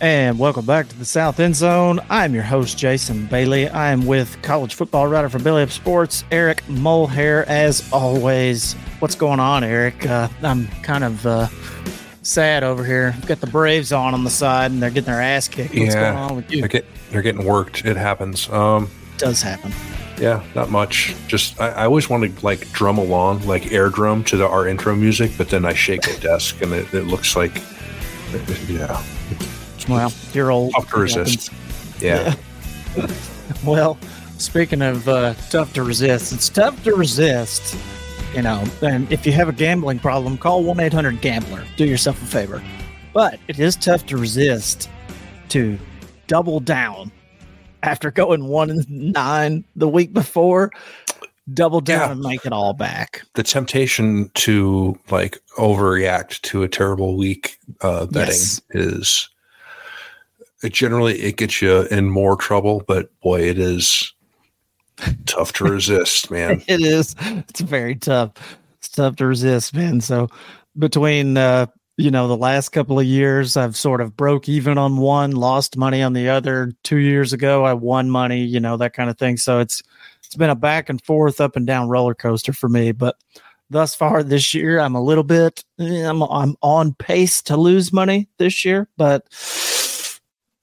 And welcome back to the South End Zone. I'm your host, Jason Bailey. I am with college football writer for Billy Up Sports, Eric Mulhair, as always. What's going on, Eric? Uh, I'm kind of uh, sad over here. Got the Braves on on the side, and they're getting their ass kicked. What's yeah, going on with you? They're, get, they're getting worked. It happens. Um, It does happen. yeah, not much. Just I, I always want to like drum along, like air drum to the our intro music, but then I shake the desk and it, it looks like, yeah, Well, you're old. tough to resist. Yeah, Well, speaking of uh, tough to resist, it's tough to resist. You know, and if you have a gambling problem, call 1 800 Gambler. Do yourself a favor. But it is tough to resist to double down after going 1 and 9 the week before. Double down Yeah. and make it all back. the temptation to like overreact to a terrible week uh, betting Yes. is it generally it gets you in more trouble, but boy, it is tough to resist, man. it is. It's very tough. It's tough to resist, man. So between uh, you know, the last couple of years I've sort of broke even on one, lost money on the other. Two years ago I won money, you know, that kind of thing. So it's it's been a back and forth, up and down roller coaster for me. But thus far this year I'm a little bit eh, I'm I'm on pace to lose money this year, but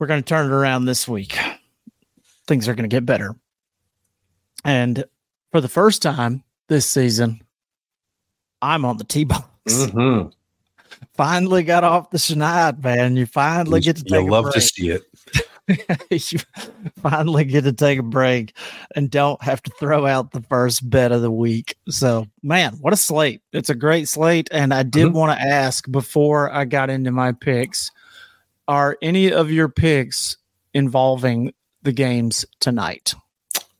we're gonna turn it around this week. Things are gonna get better. And for the first time this season, I'm on the T box. Mhm. Finally got off the schneid, man. You finally get to You take a love to see it. you finally get to take a break and don't have to throw out the first bet of the week. So, man, what a slate. It's a great slate. And I did Mhm. want to ask before I got into my picks are any of your picks involving the games tonight?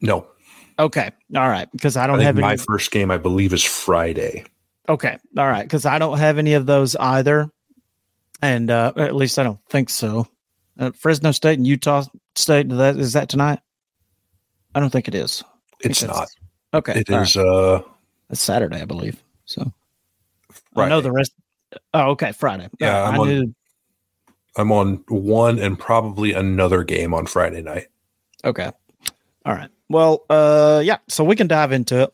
No, Okay. All right. Because I I don't think have my first game, I believe, is Friday. Okay. All right. Because I don't have any of those either. And uh, at least I don't think so. Uh, Fresno State and Utah State, is that, is that tonight? I don't think it is. Think It's not. Okay. It is. right. Uh, It's Saturday, I believe. So I know the rest. Oh, okay. Friday. Yeah, I knew. I'm on one and probably another game on Friday night. Okay. All right. Well, uh, yeah. So we can dive into it.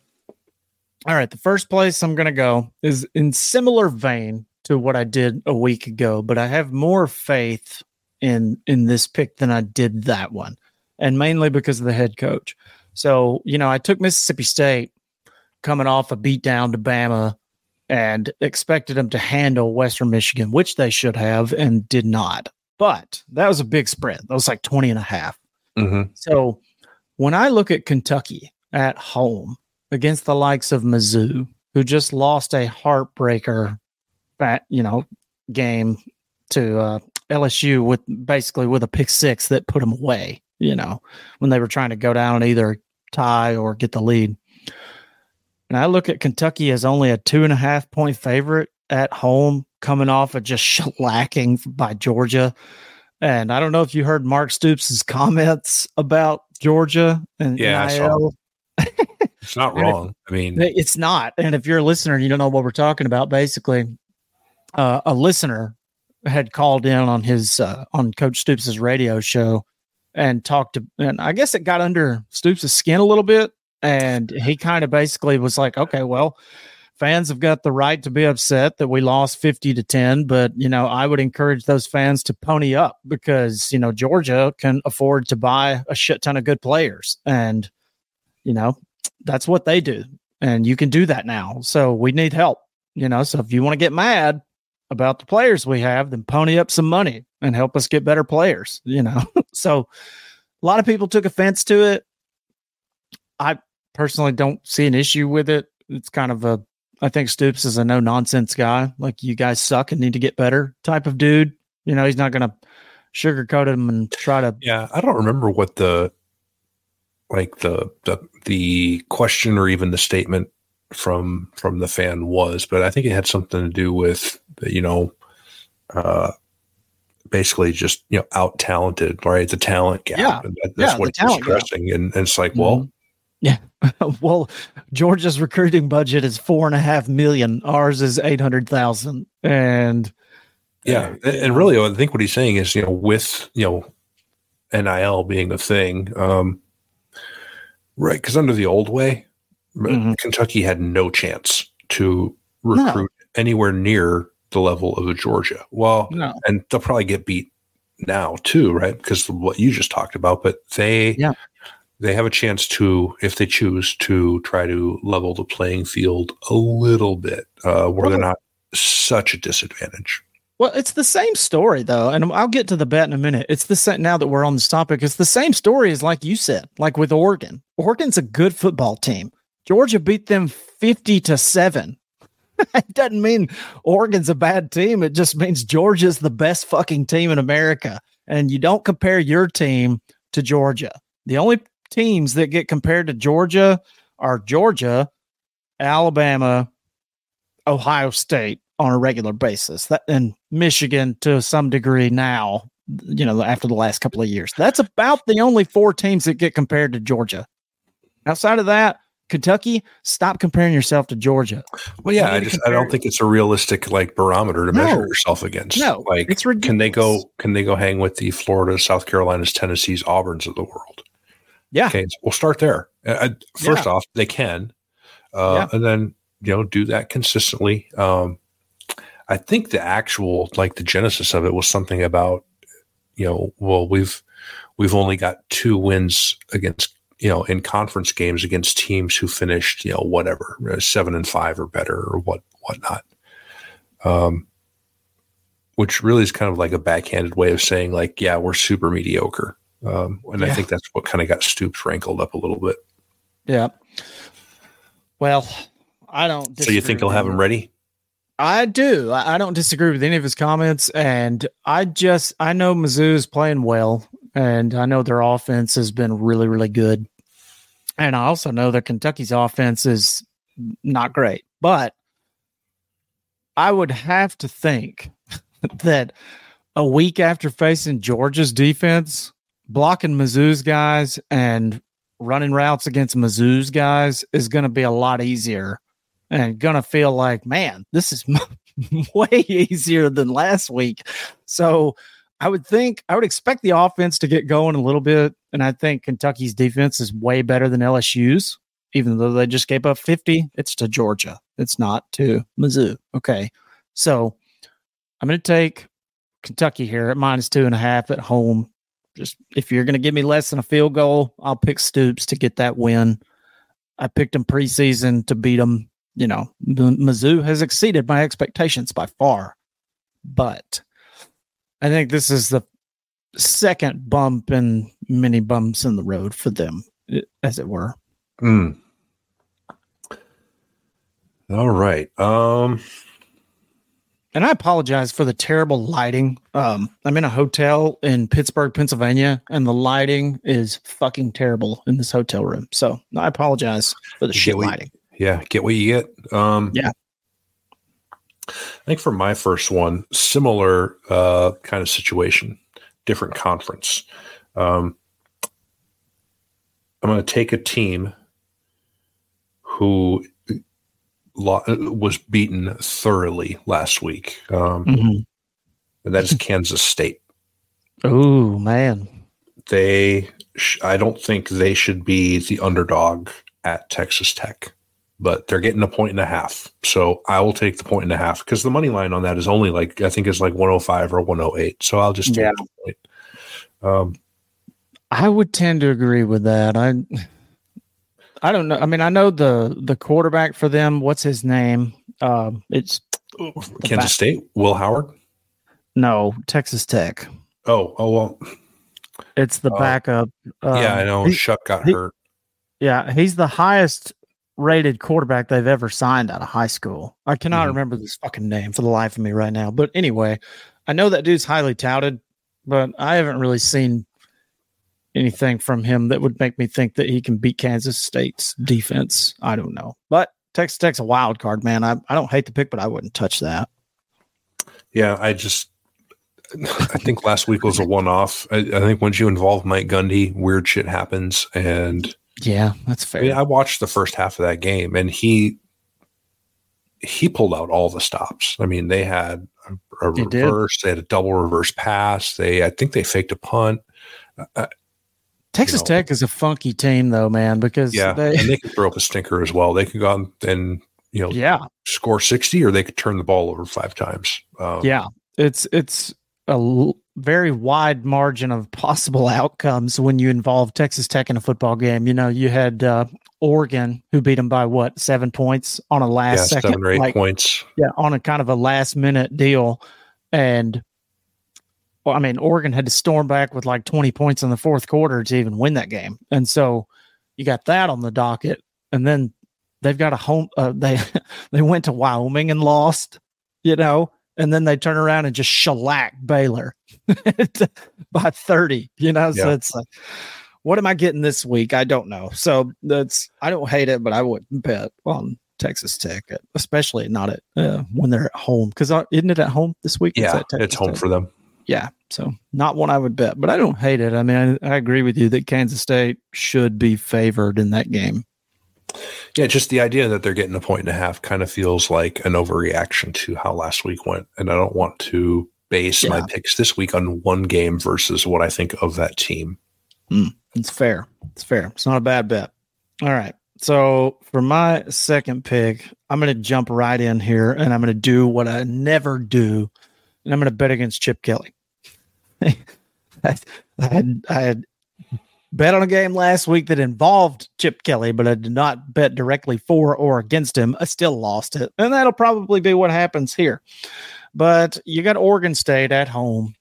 All right. The first place I'm to go is in similar vein to what I did a week ago, but I have more faith in in this pick than I did that one, and mainly because of the head coach. So you know, I took Mississippi State coming off a beatdown to Bama and expected them to handle Western Michigan, which they should have and did not. But that was a big spread. That was like 20 and a half. Mhm. So when I look at Kentucky at home against the likes of Mizzou, who just lost a heartbreaker, at, you know, game to uh, LSU with basically with a pick six that put them away, you know, when they were trying to go down and either tie or get the lead. And I look at Kentucky as only a two and a half point favorite at home, coming off of just shellacking by Georgia. And I don't know if you heard Mark Stoops' comments about Georgia and Yeah, NIL. It's not wrong. I mean, It's not. And if you're a listener and you don't know what we're talking about, basically, uh, a listener had called in on his uh, on Coach Stoops' radio show and talked to, and I guess it got under Stoops' skin a little bit, and he kind of basically was like, "Okay, well, fans have got the right to be upset that we lost 50 to 10 but you know i would encourage those fans to pony up because you know georgia can afford to buy a shit ton of good players. And you know that's what they do. And you can do that now. So we need help you know? So if you want to get mad about the players we have then pony up some money and help us get better players you know? So a lot of people took offense to it personally don't see an issue with it it's kind of a I think Stoops is a no nonsense guy. Like you guys suck and need to get better type of dude. You know, he's not going to sugarcoat him and try to. Yeah, I don't remember what the like the the the question or even the statement from from the fan was, but I think it had something to do with you know, uh, basically just you know out talented, right? The talent gap. Yeah, and that, that's yeah, what he's stressing, and, and, it's like, mm-hmm. well, yeah. well, Georgia's recruiting budget is four and a half million. Ours is eight hundred thousand. And yeah, uh, and really, I think what he's saying is, you know, with you know, NIL being a thing, um, right? Because under the old way, mm-hmm. Kentucky had no chance to recruit no. anywhere near the level of Georgia. Well, no. and they'll probably get beat now too, right? Because what you just talked about, but they yeah they have a chance to, if they choose, to try to level the playing field a little bit, uh, where well, they're not such a disadvantage. Well, it's the same story though, and I'll get to the bet in a minute. It's the same now that we're on this topic. It's the same story as like you said, like with Oregon. Oregon's a good football team. Georgia beat them fifty to seven. it doesn't mean Oregon's a bad team. It just means Georgia's the best fucking team in America, and you don't compare your team to Georgia. The only teams that get compared to Georgia are Georgia, Alabama, Ohio State on a regular basis, that, and Michigan to some degree now. You know, after the last couple of years, that's about the only four teams that get compared to Georgia. Outside of that, Kentucky, stop comparing yourself to Georgia. Well, yeah, I just I don't think it's a realistic like barometer to no. measure yourself against. No, like it's ridiculous. can they go can they go hang with the Florida, South Carolinas, Tennessees, Auburns of the world? Yeah. Okay. We'll start there. Uh, first yeah. off, they can, uh, yeah. and then you know do that consistently. Um, I think the actual like the genesis of it was something about you know well we've we've only got two wins against you know in conference games against teams who finished you know whatever uh, seven and five or better or what whatnot. Um, which really is kind of like a backhanded way of saying like yeah we're super mediocre um, and yeah. I think that's what kind of got Stoops rankled up a little bit. Yeah. Well, I don't. So you think he'll have him ready? I do. I don't disagree with any of his comments, and I just I know Mizzou is playing well, and I know their offense has been really, really good, and I also know that Kentucky's offense is not great, but I would have to think that a week after facing Georgia's defense, blocking Mizzou's guys and running routes against Mizzou's guys is going to be a lot easier and going to feel like, man, this is way easier than last week. So I would think, I would expect the offense to get going a little bit. And I think Kentucky's defense is way better than LSU's, even though they just gave up 50. It's to Georgia, it's not to Mizzou. Okay. So I'm going to take Kentucky here at minus two and a half at home just if you're going to give me less than a field goal, I'll pick Stoops to get that win. I picked him preseason to beat him. You know, Mizzou has exceeded my expectations by far, but I think this is the second bump and many bumps in the road for them, as it were. Mm. All right. Um, and I apologize for the terrible lighting. Um, I'm in a hotel in Pittsburgh, Pennsylvania, and the lighting is fucking terrible in this hotel room. So I apologize for the shit lighting. yeah, get what you get. Um, yeah. I think for my first one, similar uh, kind of situation, different conference. Um, I'm going to take a team who was beaten thoroughly last week. Um, mm-hmm. and that is Kansas State. Oh man, they. Sh- I don't think they should be the underdog at Texas Tech, but they're getting a point and a half. So I will take the point and a half because the money line on that is only like I think it's like 105 or 108. So I'll just take yeah. the point. Um, I would tend to agree with that. I I don't know. I mean, I know the the quarterback for them. What's his name? Um, it's Kansas back. State. Will Howard. No, Texas Tech. Oh, oh well. It's the uh, backup. Um, yeah, I know. He, Shough got he, hurt. Yeah, he's the highest rated quarterback they've ever signed out of high school. I cannot mm-hmm. remember this fucking name for the life of me right now. But anyway, I know that dude's highly touted, but I haven't really seen anything from him that would make me think that he can beat Kansas State's defense. I don't know. But Texas Tech's a wild card, man. I, I don't hate the pick, but I wouldn't touch that. Yeah, I just I think last week was a one off. I, I, think once you involve Mike Gundy, weird shit happens. And yeah, that's fair. I, mean, I watched the first half of that game and he he pulled out all the stops. I mean, they had a, a reverse, did. they had a double reverse pass. They I think they faked a punt. Uh, Texas you know, Tech is a funky team, though, man. Because yeah, they, and they can throw up a stinker as well. They can go out and you know, yeah, score sixty, or they could turn the ball over five times. Um, yeah, it's it's a l- very wide margin of possible outcomes when you involve Texas Tech in a football game. You know, you had uh, Oregon who beat them by what seven points on a last yeah, second, seven or eight like, points. Yeah, on a kind of a last minute deal, and well, I mean, Oregon had to storm back with like 20 points in the fourth quarter to even win that game. And so you got that on the docket. And then they've got a home, uh, they, they went to Wyoming and lost, you know, and then they turn around and just shellac Baylor by 30, you know? Yeah. So it's like, what am I getting this week? I don't know. So that's, I don't hate it, but I wouldn't bet on Texas Tech, especially not at uh, when they're at home. Cause uh, isn't it at home this week? Yeah, it's, it's home Tech. for them yeah, so not one I would bet, but I don't hate it. I mean, I, I, agree with you that Kansas State should be favored in that game. Yeah, just the idea that they're getting a point and a half kind of feels like an overreaction to how last week went, and I don't want to base yeah. my picks this week on one game versus what I think of that team. Mm, it's fair. It's fair. It's not a bad bet. All right. So for my second pick, I'm going to jump right in here and I'm going to do what I never do, and I'm going to bet against Chip Kelly. I, had I had bet on a game last week that involved Chip Kelly, but I did not bet directly for or against him. I still lost it, and that'll probably be what happens here. But you got Oregon State at home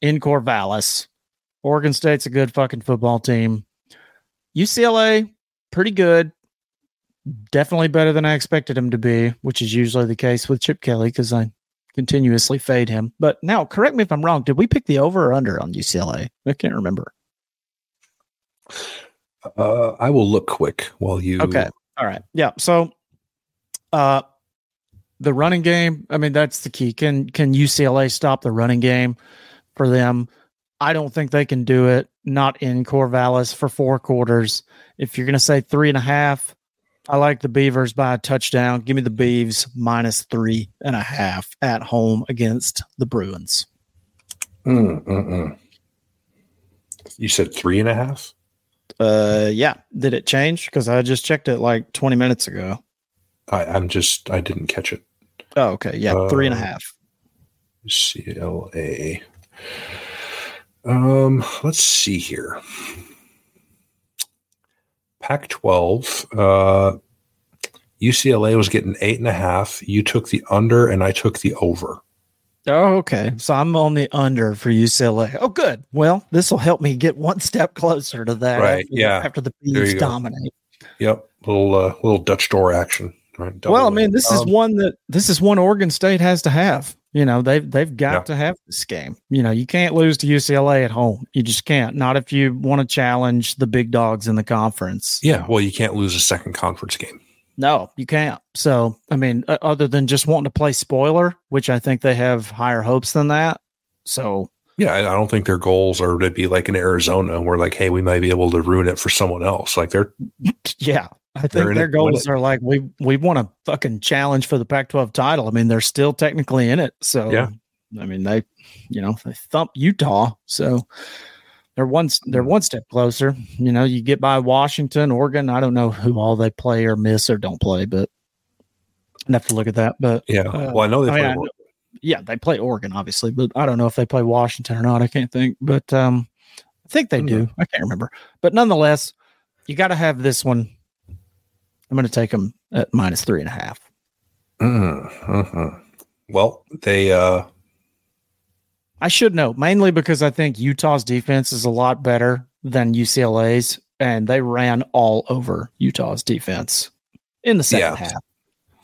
in Corvallis. Oregon State's a good fucking football team. UCLA, pretty good. Definitely better than I expected him to be, which is usually the case with Chip Kelly because I continuously fade him. But now, correct me if I'm wrong. Did we pick the over or under on UCLA? I can't remember. Uh, I will look quick while you. Okay. All right. Yeah. So, uh, the running game. I mean, that's the key. Can can UCLA stop the running game for them? I don't think they can do it. Not in Corvallis for four quarters. If you're going to say three and a half, I like the Beavers by a touchdown. Give me the Beavs minus three and a half at home against the Bruins. Mm, mm, mm. You said three and a half? Uh, yeah. Did it change? Because I just checked it like 20 minutes ago. I, I'm just, I didn't catch it. Oh, okay. Yeah. Uh, three and a uh, half. CLA. Um, let's see here. Pac 12, uh, UCLA was getting eight and a half. You took the under, and I took the over. Oh, okay. So I'm on the under for UCLA. Oh, good. Well, this will help me get one step closer to that. Right. After, yeah. After the Bees dominate. Yep. Little uh, little Dutch door action. Right. well, I mean, this um, is one that this is one Oregon State has to have. You know, they've they've got yeah. to have this game. You know, you can't lose to UCLA at home. You just can't. Not if you want to challenge the big dogs in the conference. Yeah, well, you can't lose a second conference game. No, you can't. So, I mean, other than just wanting to play spoiler, which I think they have higher hopes than that. So, yeah, I don't think their goals are to be like in Arizona, where like, hey, we might be able to ruin it for someone else. Like they're, yeah, I think their goals are like we we want a fucking challenge for the Pac-12 title. I mean, they're still technically in it. So yeah, I mean, they, you know, they thump Utah, so they're one they're one step closer. You know, you get by Washington, Oregon. I don't know who all they play or miss or don't play, but I have to look at that. But yeah, uh, well, I know they play. I mean, yeah, they play Oregon, obviously, but I don't know if they play Washington or not. I can't think, but um, I think they mm-hmm. do. I can't remember, but nonetheless, you got to have this one. I'm going to take them at minus three and a half. Mm-hmm. Well, they. uh I should know mainly because I think Utah's defense is a lot better than UCLA's, and they ran all over Utah's defense in the second yeah. half.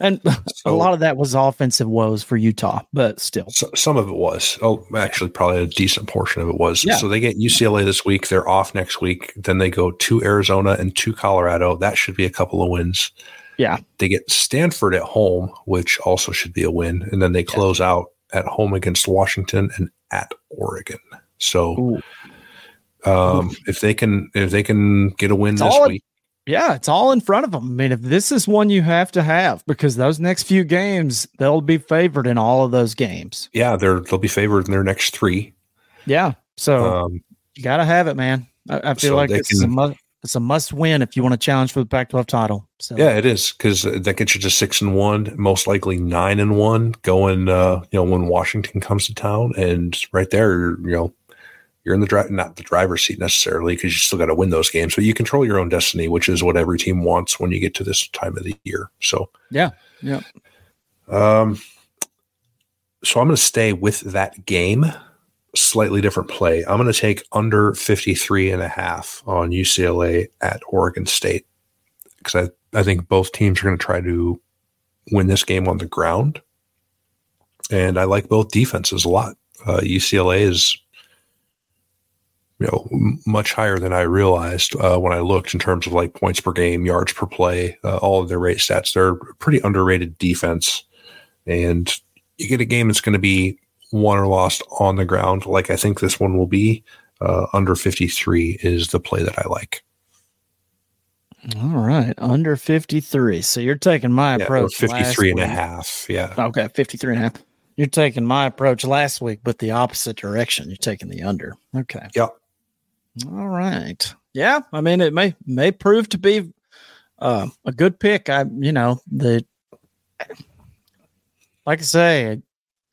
And so, a lot of that was offensive woes for Utah, but still. So, some of it was. Oh, actually, probably a decent portion of it was. Yeah. So they get UCLA this week. They're off next week. Then they go to Arizona and to Colorado. That should be a couple of wins. Yeah. They get Stanford at home, which also should be a win. And then they close yeah. out at home against Washington and at Oregon. So um, if they can if they can get a win it's this week, yeah, it's all in front of them. I mean, if this is one you have to have because those next few games, they'll be favored in all of those games. Yeah, they're they'll be favored in their next three. Yeah, so um, you got to have it, man. I, I feel so like it's can, a must, it's a must win if you want to challenge for the Pac-12 title. So yeah, it is because that gets you to six and one, most likely nine and one, going uh, you know when Washington comes to town, and right there, you know you're in the drive, not the driver's seat necessarily, because you still got to win those games, but you control your own destiny, which is what every team wants when you get to this time of the year. So, yeah, yeah. Um, so I'm going to stay with that game, slightly different play. I'm going to take under 53 and a half on UCLA at Oregon State because I, I think both teams are going to try to win this game on the ground. And I like both defenses a lot. Uh, UCLA is you know much higher than I realized uh, when I looked in terms of like points per game, yards per play, uh, all of their rate stats. They're a pretty underrated defense, and you get a game that's going to be won or lost on the ground, like I think this one will be. Uh, under 53 is the play that I like. All right, under 53. So you're taking my yeah, approach. 53 and week. a half. Yeah. Okay, 53 and a half. You're taking my approach last week, but the opposite direction. You're taking the under. Okay. Yep. All right. Yeah, I mean it may may prove to be uh, a good pick. I you know the like I say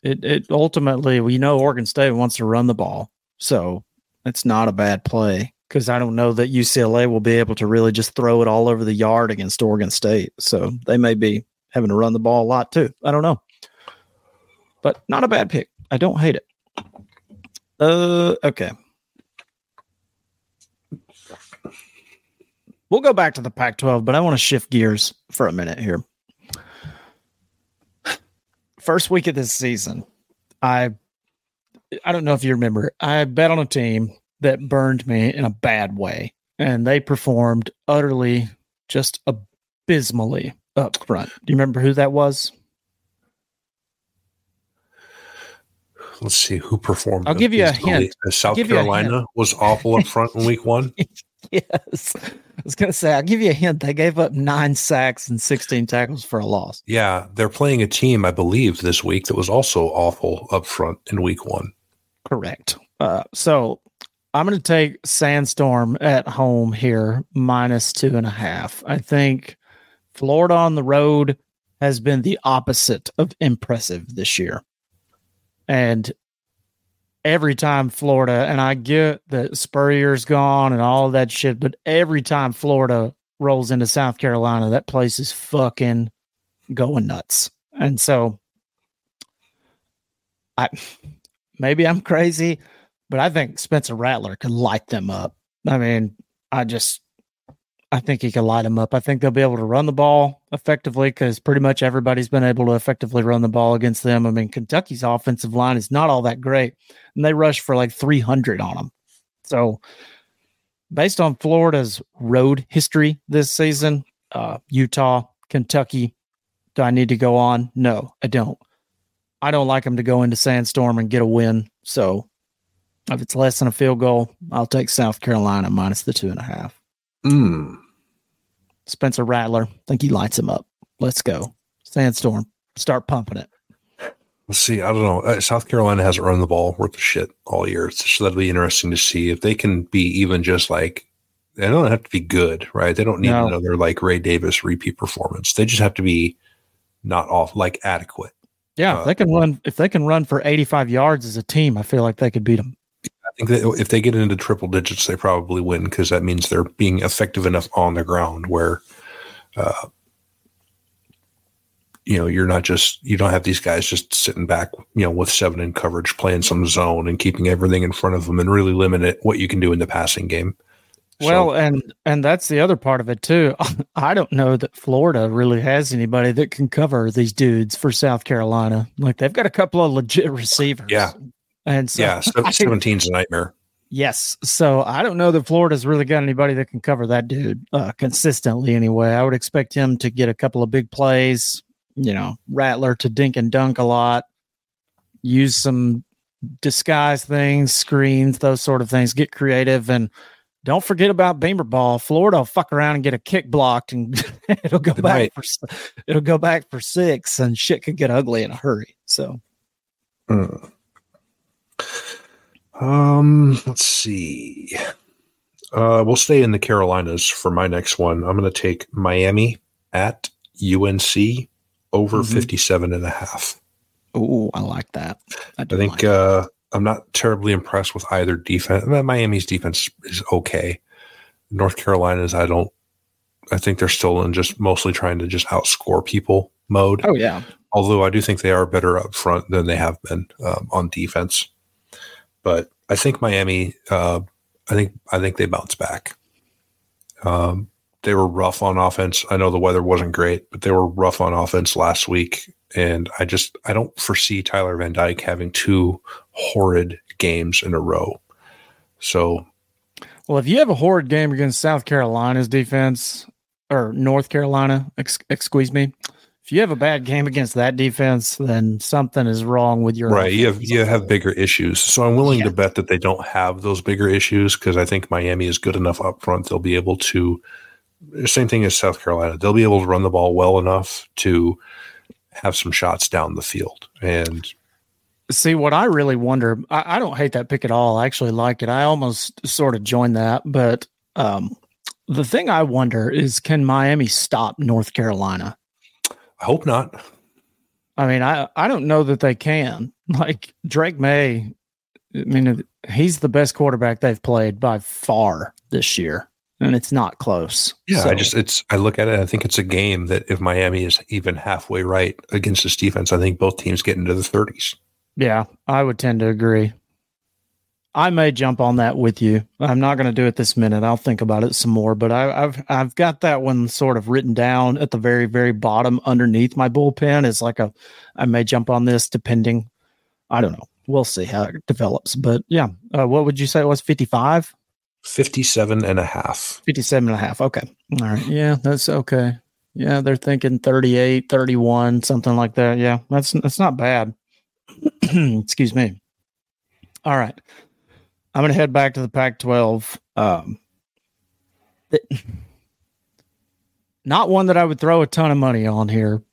it it ultimately we know Oregon State wants to run the ball, so it's not a bad play because I don't know that UCLA will be able to really just throw it all over the yard against Oregon State. So they may be having to run the ball a lot too. I don't know, but not a bad pick. I don't hate it. Uh, okay. We'll go back to the Pac 12, but I want to shift gears for a minute here. First week of this season, I I don't know if you remember, I bet on a team that burned me in a bad way, and they performed utterly just abysmally up front. Do you remember who that was? Let's see who performed. I'll give you a hint. South Carolina was awful up front in week one. yes. I was going to say, I'll give you a hint. They gave up nine sacks and 16 tackles for a loss. Yeah. They're playing a team, I believe, this week that was also awful up front in week one. Correct. Uh, so I'm going to take Sandstorm at home here, minus two and a half. I think Florida on the road has been the opposite of impressive this year. And every time Florida, and I get that Spurrier's gone and all that shit, but every time Florida rolls into South Carolina, that place is fucking going nuts. And so I maybe I'm crazy, but I think Spencer Rattler could light them up. I mean, I just I think he can light them up. I think they'll be able to run the ball effectively because pretty much everybody's been able to effectively run the ball against them. I mean, Kentucky's offensive line is not all that great, and they rush for like 300 on them. So, based on Florida's road history this season, uh, Utah, Kentucky, do I need to go on? No, I don't. I don't like them to go into Sandstorm and get a win. So, if it's less than a field goal, I'll take South Carolina minus the two and a half. Mm. Spencer Rattler. I think he lights him up. Let's go. Sandstorm. Start pumping it. Let's see. I don't know. Uh, South Carolina hasn't run the ball worth of shit all year. So that'll be interesting to see if they can be even just like they don't have to be good, right? They don't need no. another like Ray Davis repeat performance. They just have to be not off like adequate. Yeah, uh, they can run if they can run for 85 yards as a team. I feel like they could beat them. I think that if they get into triple digits, they probably win because that means they're being effective enough on the ground where, uh, you know, you're not just you don't have these guys just sitting back, you know, with seven in coverage, playing some zone and keeping everything in front of them, and really limit what you can do in the passing game. Well, so, and and that's the other part of it too. I don't know that Florida really has anybody that can cover these dudes for South Carolina. Like they've got a couple of legit receivers. Yeah. And so yeah, 17's a nightmare. Yes. So I don't know that Florida's really got anybody that can cover that dude uh, consistently anyway. I would expect him to get a couple of big plays, you know, Rattler to dink and dunk a lot, use some disguise things, screens, those sort of things, get creative and don't forget about Beamer ball. Florida will fuck around and get a kick blocked, and it'll go Good back night. for it'll go back for six, and shit could get ugly in a hurry. So, mm. Um, let's see. Uh, we'll stay in the Carolinas for my next one. I'm going to take Miami at UNC over mm-hmm. 57 and a half. Oh, I like that. I, I think like uh, I'm not terribly impressed with either defense. Miami's defense is okay. North Carolina's, I don't. I think they're still in just mostly trying to just outscore people mode. Oh yeah. Although I do think they are better up front than they have been um, on defense. But I think Miami. Uh, I think I think they bounce back. Um, they were rough on offense. I know the weather wasn't great, but they were rough on offense last week and I just I don't foresee Tyler Van Dyke having two horrid games in a row. So, well, if you have a horrid game against South Carolina's defense or North Carolina, ex- excuse me, if you have a bad game against that defense, then something is wrong with your right. You have you have bigger issues. So I'm willing yeah. to bet that they don't have those bigger issues because I think Miami is good enough up front. They'll be able to. Same thing as South Carolina. They'll be able to run the ball well enough to have some shots down the field. And see what I really wonder. I, I, don't hate that pick at all. I actually like it. I almost sort of joined that, but um, the thing I wonder is, can Miami stop North Carolina? I hope not. I mean, I I don't know that they can. Like Drake Maye, I mean, he's the best quarterback they've played by far this year and it's not close. Yeah, so. I just it's I look at it. I think it's a game that if Miami is even halfway right against this defense, I think both teams get into the 30s. Yeah, I would tend to agree. I may jump on that with you. I'm not going to do it this minute. I'll think about it some more. But I, have I've got that one sort of written down at the very very bottom underneath my bullpen. It's like a I may jump on this depending. I don't know. We'll see how it develops. But yeah, uh, what would you say it was? 55. 57 and a half. 57 and a half. Okay. All right. Yeah, that's okay. Yeah, they're thinking 38, 31, something like that. Yeah, that's that's not bad. Excuse me. All right. I'm going to head back to the Pac 12. Um, not one that I would throw a ton of money on here.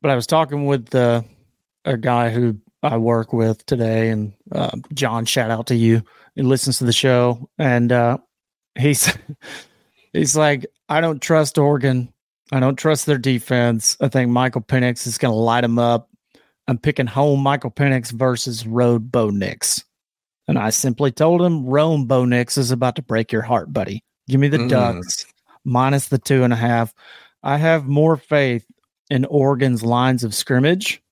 But I was talking with uh, a guy who I work with today, and uh, John, shout out to you. He listens to the show, and uh, he's he's like, I don't trust Oregon. I don't trust their defense. I think Michael Penix is going to light them up. I'm picking home Michael Penix versus road Bo Nix. And I simply told him, Rome Bo Nix is about to break your heart, buddy. Give me the mm. Ducks minus the two and a half. I have more faith in Oregon's lines of scrimmage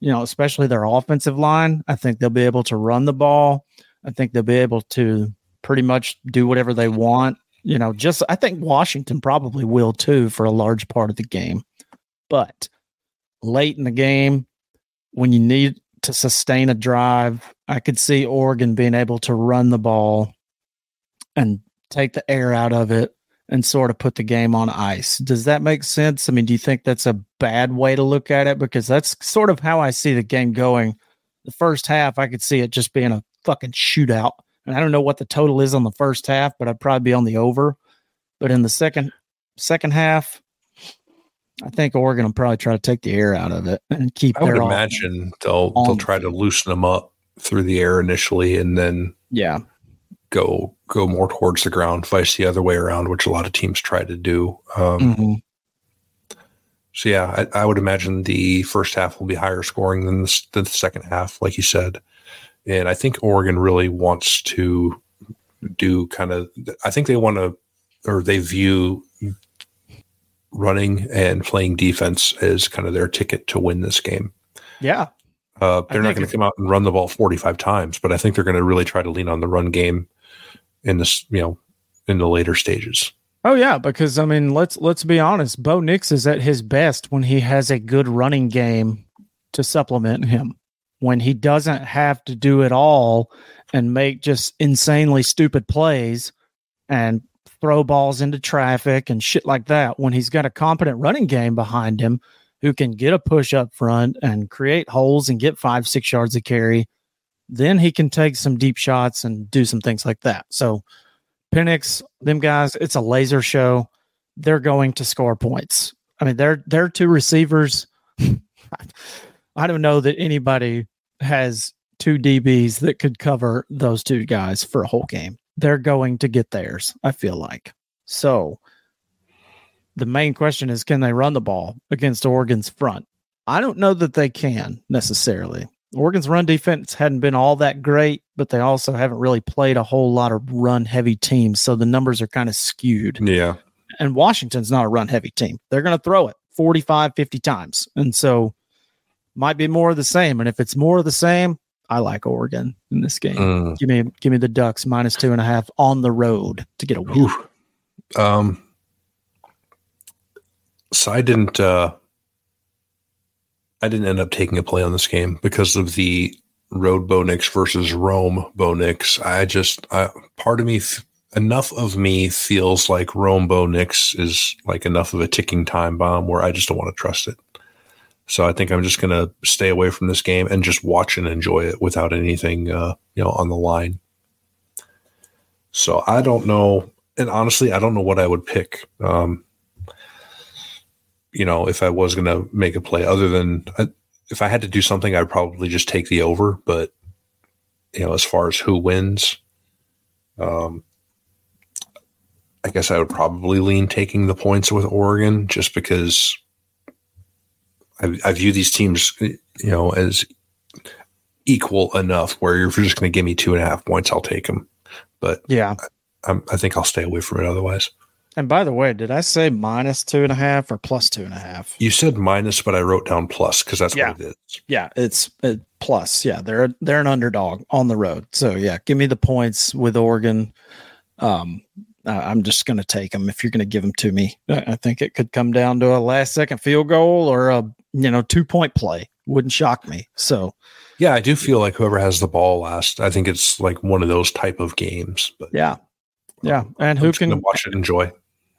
you know, especially their offensive line. I think they'll be able to run the ball. I think they'll be able to pretty much do whatever they want. You know, just I think Washington probably will too for a large part of the game. But late in the game, when you need to sustain a drive, I could see Oregon being able to run the ball and take the air out of it and sort of put the game on ice. Does that make sense? I mean, do you think that's a bad way to look at it? Because that's sort of how I see the game going. The first half, I could see it just being a fucking shootout. And I don't know what the total is on the first half, but I'd probably be on the over. But in the second second half, I think Oregon will probably try to take the air out of it and keep. I would imagine they'll they'll try to loosen them up through the air initially, and then yeah, go go more towards the ground, vice the other way around, which a lot of teams try to do. Um, mm-hmm. So yeah, I, I, would imagine the first half will be higher scoring than the, than the second half, like you said. And I think Oregon really wants to do kind of. I think they want to, or they view running and playing defense is kind of their ticket to win this game. Yeah. Uh, they're not going to come out and run the ball 45 times, but I think they're going to really try to lean on the run game in this, you know, in the later stages. Oh yeah, because I mean, let's let's be honest. Bo Nix is at his best when he has a good running game to supplement him. When he doesn't have to do it all and make just insanely stupid plays and throw balls into traffic and shit like that. When he's got a competent running game behind him who can get a push up front and create holes and get five, six yards of carry, then he can take some deep shots and do some things like that. So Penix, them guys, it's a laser show. They're going to score points. I mean, they're they're two receivers. I don't know that anybody has two DBs that could cover those two guys for a whole game. They're going to get theirs, I feel like. So the main question is can they run the ball against Oregon's front? I don't know that they can necessarily. Oregon's run defense hadn't been all that great, but they also haven't really played a whole lot of run heavy teams. So the numbers are kind of skewed. Yeah. And Washington's not a run heavy team. They're going to throw it 45, 50 times. And so might be more of the same. And if it's more of the same, I like Oregon in this game. Mm. Give me give me the Ducks minus two and a half on the road to get a win. Um, so I didn't uh, I didn't end up taking a play on this game because of the road Bo Nix versus Rome Bo Nix. I just, I, part of me, enough of me feels like Rome Bo Nix is like enough of a ticking time bomb where I just don't want to trust it. So I think I'm just going to stay away from this game and just watch and enjoy it without anything, uh, you know, on the line. So I don't know, and honestly, I don't know what I would pick. Um, you know, if I was going to make a play other than uh, if I had to do something, I'd probably just take the over. But, you know, as far as who wins, um, I guess I would probably lean taking the points with Oregon just because I, I view these teams, you know, as equal enough where if you're just going to give me two and a half points, I'll take them. But yeah, I, I think I'll stay away from it otherwise. And by the way, did I say minus two and a half or plus two and a half? You said minus, but I wrote down plus because that's yeah. what it is. Yeah, it's it, plus. Yeah, they're they're an underdog on the road. So yeah, give me the points with Oregon. Um, I'm just going to take them if you're going to give them to me. I think it could come down to a last second field goal or a you know two point play. Wouldn't shock me. So yeah, I do feel like whoever has the ball last. I think it's like one of those type of games. But yeah, yeah, and who can watch it, enjoy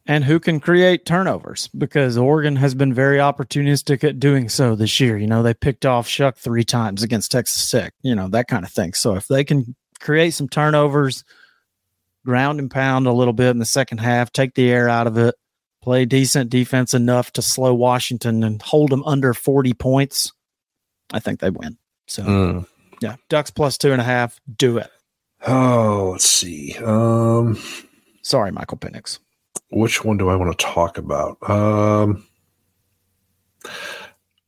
and who can create turnovers because Oregon has been very opportunistic at doing so this year. You know, they picked off Shough three times against Texas Tech, you know, that kind of thing. So if they can create some turnovers, ground and pound a little bit in the second half, take the air out of it, play decent defense enough to slow Washington and hold them under 40 points, I think they win. So, mm. yeah, Ducks plus two and a half, do it. Oh, let's see. Um, Sorry, Michael Penix which one do I want to talk about? Um,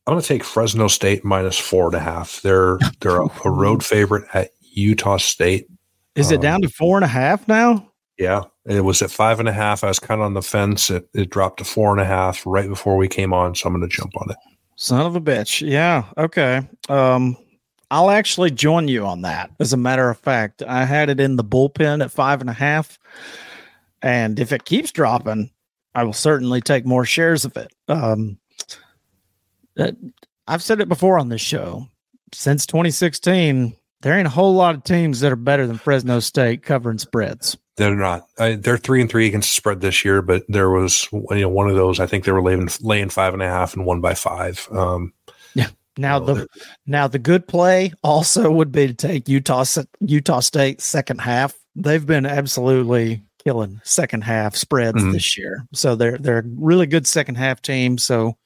I'm going to take Fresno State minus four and a half. They're they're a, a road favorite at Utah State. Is it um, down to four and a half now? Yeah, it was at five and a half. I was kind of on the fence. It, it dropped to four and a half right before we came on, so I'm going to jump on it. Son of a bitch. Yeah. Okay. Um, I'll actually join you on that. As a matter of fact, I had it in the bullpen at five and a half. And if it keeps dropping, I will certainly take more shares of it. Um, I've said it before on this show. Since 2016, there ain't a whole lot of teams that are better than Fresno State covering spreads. They're not. I, they're three and three against the spread this year, but there was you know one of those. I think they were laying laying five and a half and one by five. Um, yeah. Now you know, the now the good play also would be to take Utah Utah State second half. They've been absolutely killing second half spreads mm-hmm. this year. So they're they're a really good second half team. So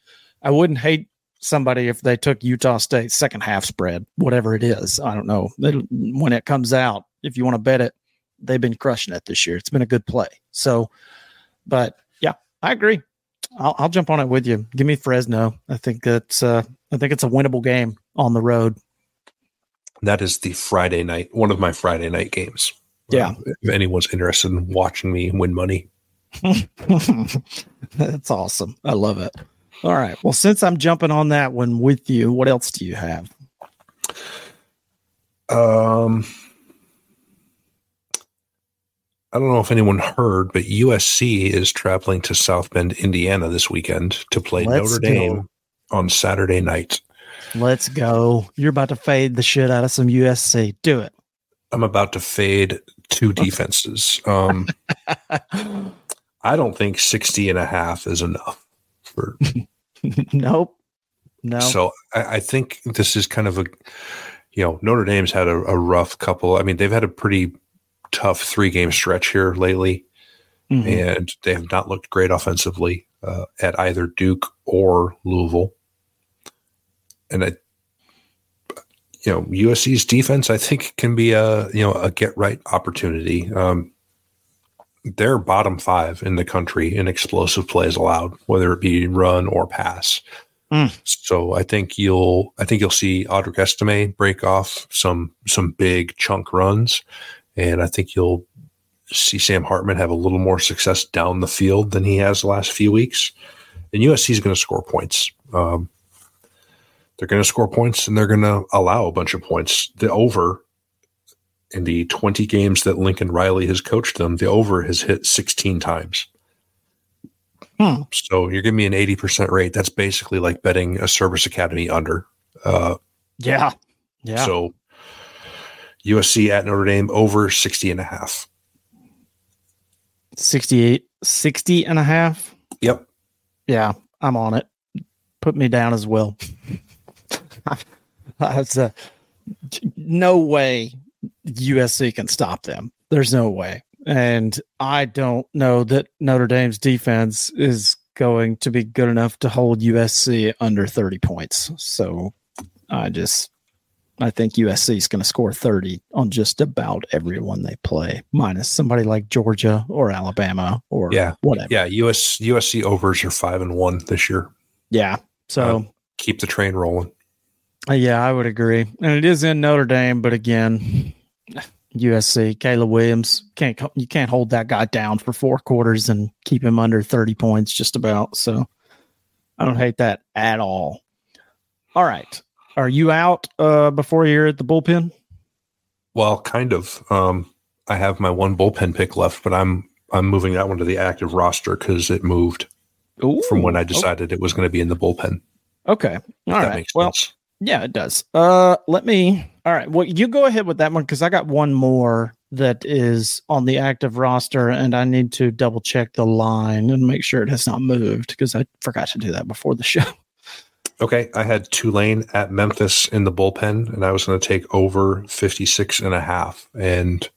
I wouldn't hate somebody if they took Utah State second half spread, whatever it is. I don't know. when it comes out, if you want to bet it, they've been crushing it this year. It's been a good play. So, but yeah, I agree. I'll, I'll jump on it with you. Give me Fresno. I think that's uh, I think it's a winnable game on the road. That is the Friday night, one of my Friday night games. Yeah. Um, if anyone's interested in watching me win money, that's awesome. I love it. All right. Well, since I'm jumping on that one with you, what else do you have? Um, I don't know if anyone heard, but USC is traveling to South Bend, Indiana this weekend to play Let's Notre Dame go. on Saturday night. Let's go. You're about to fade the shit out of some USC. Do it. I'm about to fade two defenses. Um, I don't think 60 and a half is enough for. nope. No. So I, I, think this is kind of a, you know, Notre Dame's had a, a rough couple. I mean, they've had a pretty tough three game stretch here lately, mm-hmm. and they have not looked great offensively uh, at either Duke or Louisville. And I, you know, USC's defense, I think, can be a you know a get right opportunity. Um, they're bottom five in the country in explosive plays allowed, whether it be run or pass. Mm. So I think you'll I think you'll see Audric Estime break off some some big chunk runs, and I think you'll see Sam Hartman have a little more success down the field than he has the last few weeks. And USC is going to score points. Um, they're going to score points and they're going to allow a bunch of points. The over in the 20 games that Lincoln Riley has coached them, the over has hit 16 times. Hmm. So you're giving me an 80% rate. That's basically like betting a service academy under. Uh, yeah. Yeah. So USC at Notre Dame over 60 and a half. 68, 60 and a half. Yep. Yeah, I'm on it. Put me down as well. That's a no way USC can stop them. There's no way. And I don't know that Notre Dame's defense is going to be good enough to hold USC under 30 points. So I just I think USC is going to score 30 on just about everyone they play, minus somebody like Georgia or Alabama or yeah, whatever. Yeah, US USC overs are five and one this year. Yeah, so uh, keep the train rolling. Uh, yeah, I would agree, and it is in Notre Dame, but again, USC Caleb Williams can't you can't hold that guy down for four quarters and keep him under 30 points just about. So I don't hate that at all. All right. Are you out uh, before you're at the bullpen? Well, kind of. Um, I have my one bullpen pick left, but I'm I'm moving that one to the active roster because it moved Ooh, from when I decided okay. it was going to be in the bullpen. Okay, all right. Well, yeah, it does. Uh, let me. All right. Well, you go ahead with that one because I got one more that is on the active roster, and I need to double check the line and make sure it has not moved because I forgot to do that before the show. Okay, I had Tulane at Memphis in the bullpen, and I was going to take over 56 and a half. And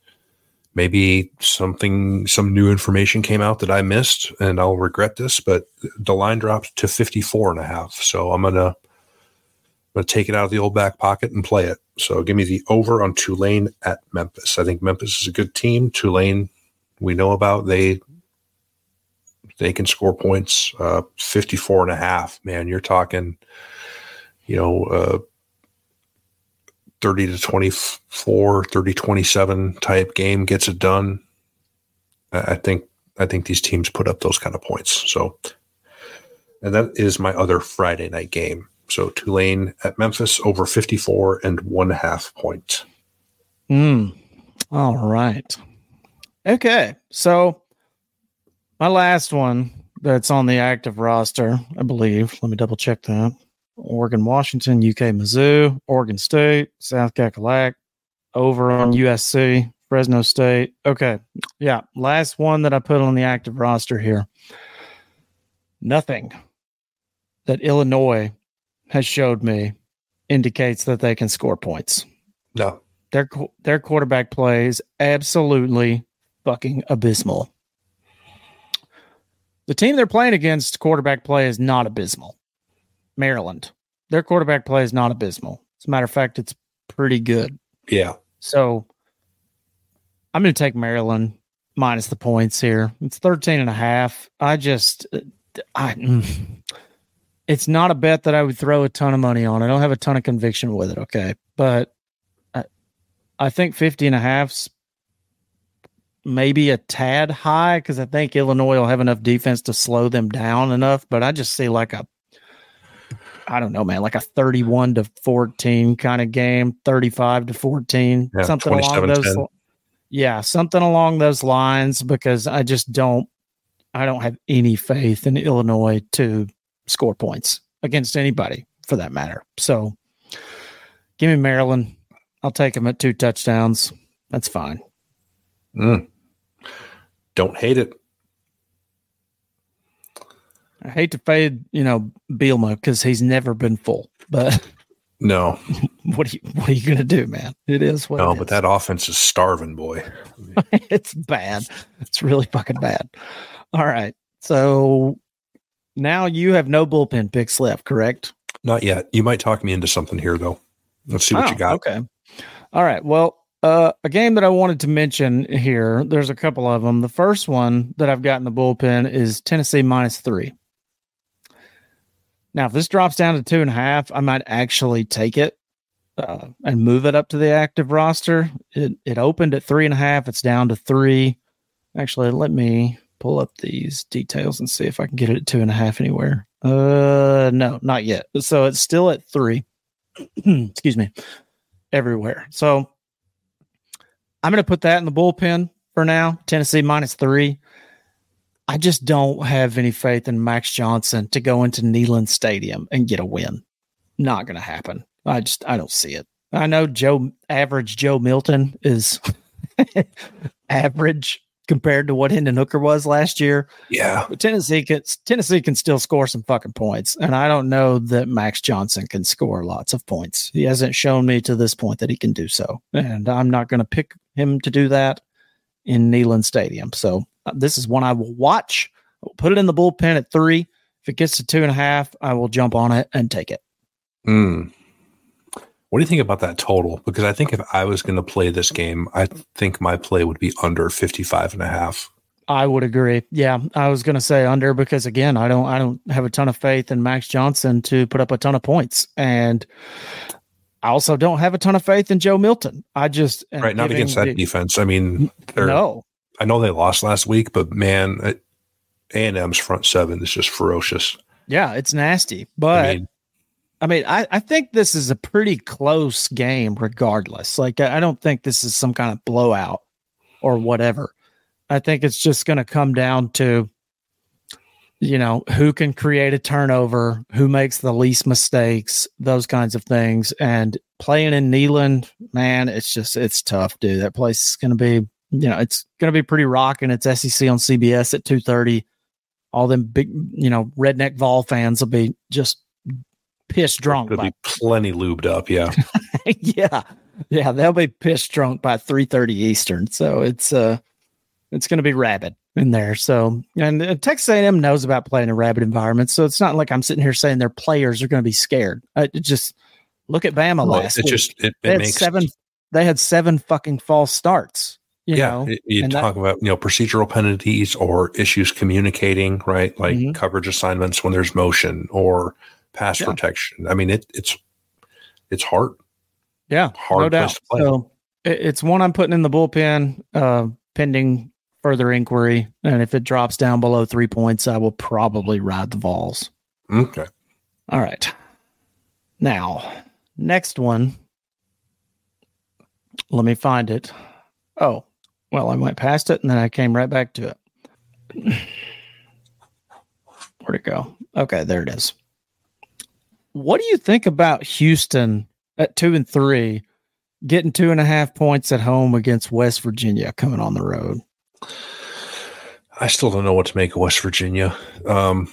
maybe something, some new information came out that I missed, and I'll regret this, but the line dropped to 54 and a half. So I'm going to, I'm going to take it out of the old back pocket and play it. So give me the over on Tulane at Memphis. I think Memphis is a good team. Tulane, we know about. They they can score points. Uh, 54 and a half, man, you're talking, you know, uh, 30 to 24, 30, 27 type game gets it done. I think, I think these teams put up those kind of points. So, and that is my other Friday night game. So Tulane at Memphis over 54 and one half point. Mm. All right. Okay. So my last one that's on the active roster, I believe. Let me double check that. Oregon, Washington, UK, Mizzou, Oregon State, South Cackalack, over on USC, Fresno State. Okay. Yeah. Last one that I put on the active roster here. Nothing that Illinois has showed me indicates that they can score points. No. Their their quarterback play is absolutely fucking abysmal. The team they're playing against quarterback play is not abysmal. Maryland. Their quarterback play is not abysmal. As a matter of fact, it's pretty good. Yeah. So I'm going to take Maryland minus the points here. It's 13 and a half. I just, I, mm, it's not a bet that I would throw a ton of money on. I don't have a ton of conviction with it. Okay. But I, I think 50 and a half's maybe a tad high because I think Illinois will have enough defense to slow them down enough. But I just see like a, I don't know, man, like a 31 to 14 kind of game, 35 to 14, yeah, something along those. 10. Yeah, something along those lines because I just don't, I don't have any faith in Illinois to score points against anybody for that matter. So give me Maryland. I'll take them at two touchdowns. That's fine. Mm. Don't hate it. I hate to fade, you know, Bielema because he's never been full. But no, what are you what are you gonna do, man? It is what. No, but that offense is starving, boy. it's bad. It's really fucking bad. All right, so now you have no bullpen picks left, correct? Not yet. You might talk me into something here, though. Let's see what oh, you got. Okay. All right. Well, uh, a game that I wanted to mention here, there's a couple of them. The first one that I've got in the bullpen is Tennessee minus three. Now, if this drops down to two and a half, I might actually take it uh, and move it up to the active roster. It, it opened at three and a half. It's down to three. Actually, let me pull up these details and see if I can get it at two and a half anywhere. Uh, no, not yet. So it's still at three. Excuse me. Everywhere. So I'm going to put that in the bullpen for now. Tennessee minus three. I just don't have any faith in Max Johnson to go into Neyland Stadium and get a win. Not going to happen. I just I don't see it. I know Joe average Joe Milton is average compared to what Hendon Hooker was last year. Yeah. But Tennessee can Tennessee can still score some fucking points. And I don't know that Max Johnson can score lots of points. He hasn't shown me to this point that he can do so. And I'm not going to pick him to do that in Neyland Stadium. So uh, this is one I will watch. I'll put it in the bullpen at three. If it gets to two and a half, I will jump on it and take it. Mm. What do you think about that total? Because I think if I was going to play this game, I think my play would be under 55 and a half. I would agree. Yeah, I was going to say under because again, I don't I don't have a ton of faith in Max Johnson to put up a ton of points and I also don't have a ton of faith in Joe Milton. I just Right, not against that the, defense. I mean, no. I know they lost last week, but man, uh, A&M's front seven is just ferocious. Yeah, it's nasty. But I mean, I mean, I, I think this is a pretty close game, regardless. Like, I don't think this is some kind of blowout or whatever. I think it's just going to come down to, you know, who can create a turnover, who makes the least mistakes, those kinds of things. And playing in Neyland, man, it's just, it's tough, dude. That place is going to be, you know, it's going to be pretty rocking. It's SEC on CBS at 2.30. All them big, you know, redneck Vol fans will be just pissed drunk. They'll by, be plenty lubed up. Yeah. yeah. Yeah. They'll be pissed drunk by 3.30 Eastern. So it's, uh, it's going to be rabid in there. So, and uh, Texas A&M knows about playing in a rabid environments. So it's not like I'm sitting here saying their players are going to be scared. I just look at Bama well, last it week. Just, it, it makes seven, they had seven fucking false starts. You yeah, know, you talk that, about you know procedural penalties or issues communicating, right? Like mm-hmm. coverage assignments when there's motion or pass yeah. protection. I mean, it, it's it's hard. Yeah, hard no doubt. So it's one I'm putting in the bullpen, uh, pending further inquiry. And if it drops down below three points, I will probably ride the Vols. Okay. All right. Now, next one. Let me find it. Oh, well, I went past it and then I came right back to it. Where'd it go? Okay, there it is. What do you think about Houston at two and three, getting two and a half points at home against West Virginia coming on the road? I still don't know what to make of West Virginia. Um,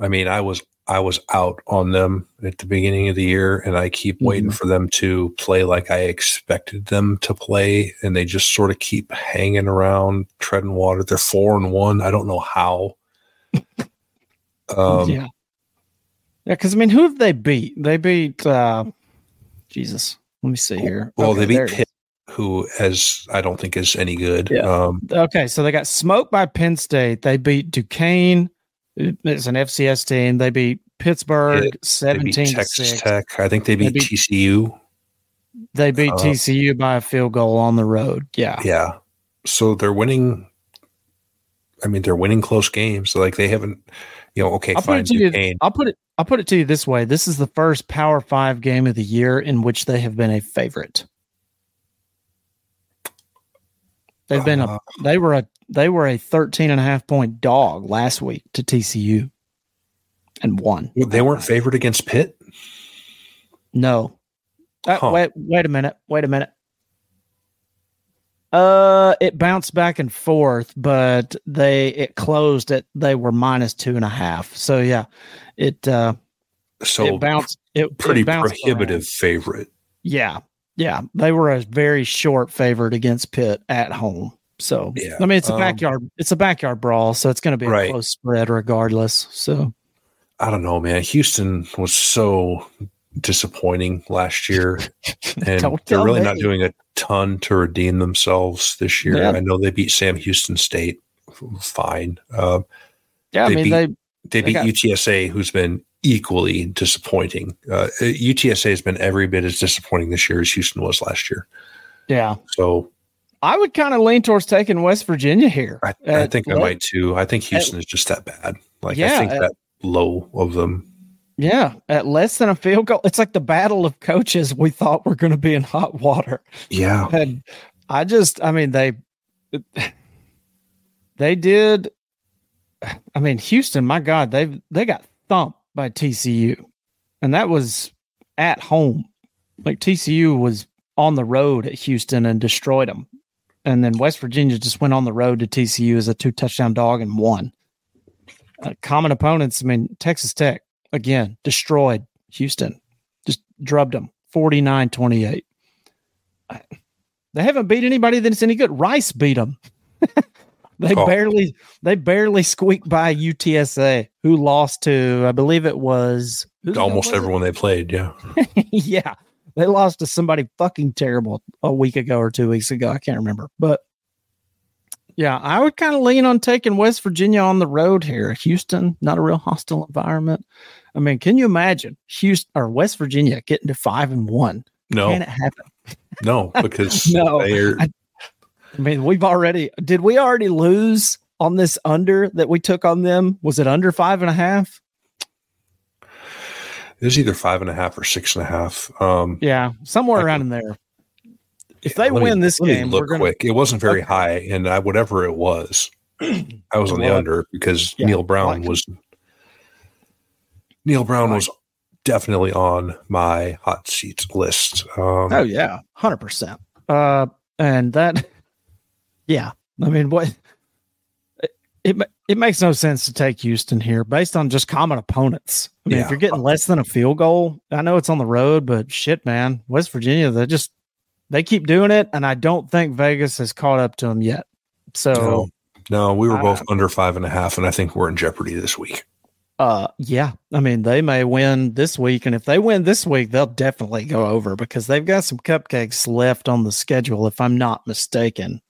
I mean, I was I was out on them at the beginning of the year, and I keep mm-hmm. waiting for them to play like I expected them to play, and they just sort of keep hanging around, treading water. They're four and one. I don't know how. Um, yeah. Yeah, because I mean, who have they beat? They beat uh Jesus. Let me see here. Well, Okay, they beat Pitt, who as I don't think is any good. Yeah. Um. Okay, so they got smoked by Penn State. They beat Duquesne. It's an FCS team. They beat Pittsburgh They beat seventeen to Texas six. Tech. I think they They beat, beat- TCU. They beat Uh, TCU by a field goal on the road. Yeah. Yeah. So they're winning. I mean, they're winning close games. So like they haven't, you know, okay, I'll fine. it to you. I'll put it. I'll put it to you this way. This is the first Power Five game of the year in which they have been a favorite. They've been a. Uh, They were a. They were a 13 and a half point dog last week to TCU, and won. they weren't favored against Pitt. No. Uh, Huh. Wait. Wait a minute. Wait a minute. Uh, it bounced back and forth, but they it closed at they were minus two and a half. So yeah, it uh So it bounced. It pretty it bounced prohibitive around. favorite. Yeah, yeah, they were a very short favorite against Pitt at home. So Yeah, I mean, it's a um, backyard. It's a backyard brawl, so it's going to be a close spread regardless. So I don't know, man. Houston was so disappointing last year, and they're really me. not doing a ton to redeem themselves this year. Yeah. I know they beat Sam Houston State, fine. Um, yeah, I They mean beat- they they They beat got- UTSA, who's been equally disappointing. Uh, UTSA has been every bit as disappointing this year as Houston was last year. yeah. So I would kind of lean towards taking West Virginia here. I, I At think I might too. I think Houston is just that bad. Like Yeah, I think at- that low of them. Yeah, at less than a field goal. It's like the battle of coaches we thought were going to be in hot water. Yeah, And I just, I mean, they, they did. I mean, Houston, my God, they they got thumped by TCU, and that was at home. Like TCU was on the road at Houston and destroyed them, and then West Virginia just went on the road to TCU as a two touchdown dog and won. Uh, common opponents. I mean, Texas Tech again destroyed Houston, just drubbed them 49-28. They haven't beat anybody that's any good. Rice beat them. they Oh. barely they barely squeaked by UTSA, who lost to I believe it was who the hell almost was it? everyone they played. Yeah, yeah, they lost to somebody fucking terrible a week ago or two weeks ago. I can't remember, but yeah, I would kind of lean on taking West Virginia on the road here. Houston, not a real hostile environment. I mean, can you imagine Houston or West Virginia getting to five and one? no, Can it happen? no, because No, they're I- I mean, we've already did we already lose on this under that we took on them? Was it under five and a half? it was either five and a half or six and a half. Um, Yeah, somewhere I around can- in there. If they me- win this game, look we're gonna quick. It wasn't very Okay. high, and I, whatever it was, I was on the under because yeah, Neal Brown like- was Neal Brown Like- was definitely on my hot seats list. Um, Oh yeah, hundred percent. Uh, and that, yeah. I mean, what it, it it makes no sense to take Houston here based on just common opponents. I mean, if you're getting less than a field goal, I know it's on the road, but shit, man, West Virginia, they just they keep doing it, and I don't think Vegas has caught up to them yet. So, no, no, we were I- both under five and a half, and I think we're in jeopardy this week. uh, yeah, I mean, they may win this week, and if they win this week, they'll definitely go over because they've got some cupcakes left on the schedule, if I'm not mistaken.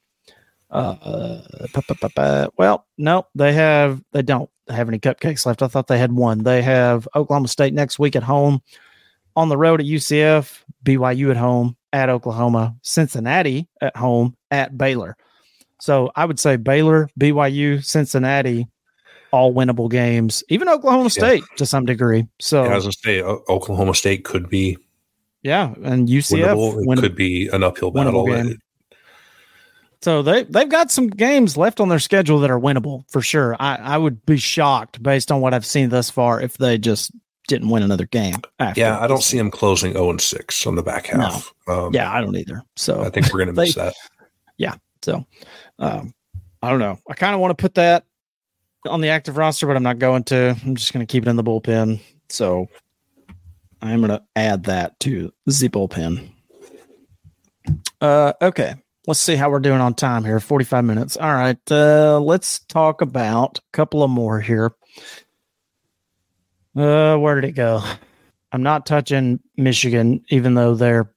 Uh, pa- pa- pa- well, no, they have. They don't have any cupcakes left. I thought they had one. They have Oklahoma State next week at home, on the road at UCF, BYU at home, at Oklahoma, Cincinnati at home, at Baylor. So I would say Baylor, BYU, Cincinnati, all winnable games. Even Oklahoma State to some degree. So Yeah, I was gonna say O- Oklahoma State could be yeah, and UCF winnable. Win- could be an uphill battle. game. So they they've got some games left on their schedule that are winnable for sure. I, I would be shocked based on what I've seen thus far if they just didn't win another game. Yeah, I don't see them closing zero and six on the back half. Um, Yeah, I don't either. So I think we're gonna miss They- that. Yeah. So, um, I don't know. I kind of want to put that on the active roster, but I'm not going to. I'm just going to keep it in the bullpen. So, I'm going to add that to the bullpen. Uh, okay. Let's see how we're doing on time here. 45 minutes. All right. Uh, let's talk about a couple of more here. Uh, where did it go? I'm not touching Michigan, even though they're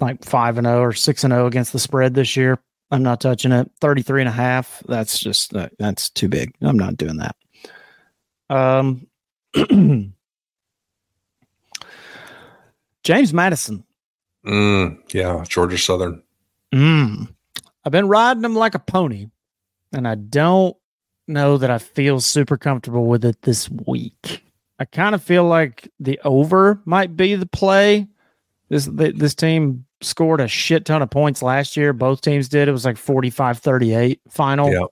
like five and zero or six and zero against the spread this year. I'm not touching it. 33 and a half. That's just that's too big. I'm not doing that. Um, James Madison. Mm, yeah, Georgia Southern. Mm. I've been riding them like a pony, and I don't know that I feel super comfortable with it this week. I kind of feel like the over might be the play. This this team scored a shit ton of points last year. Both teams did. It was like 45-38 final. Yeah.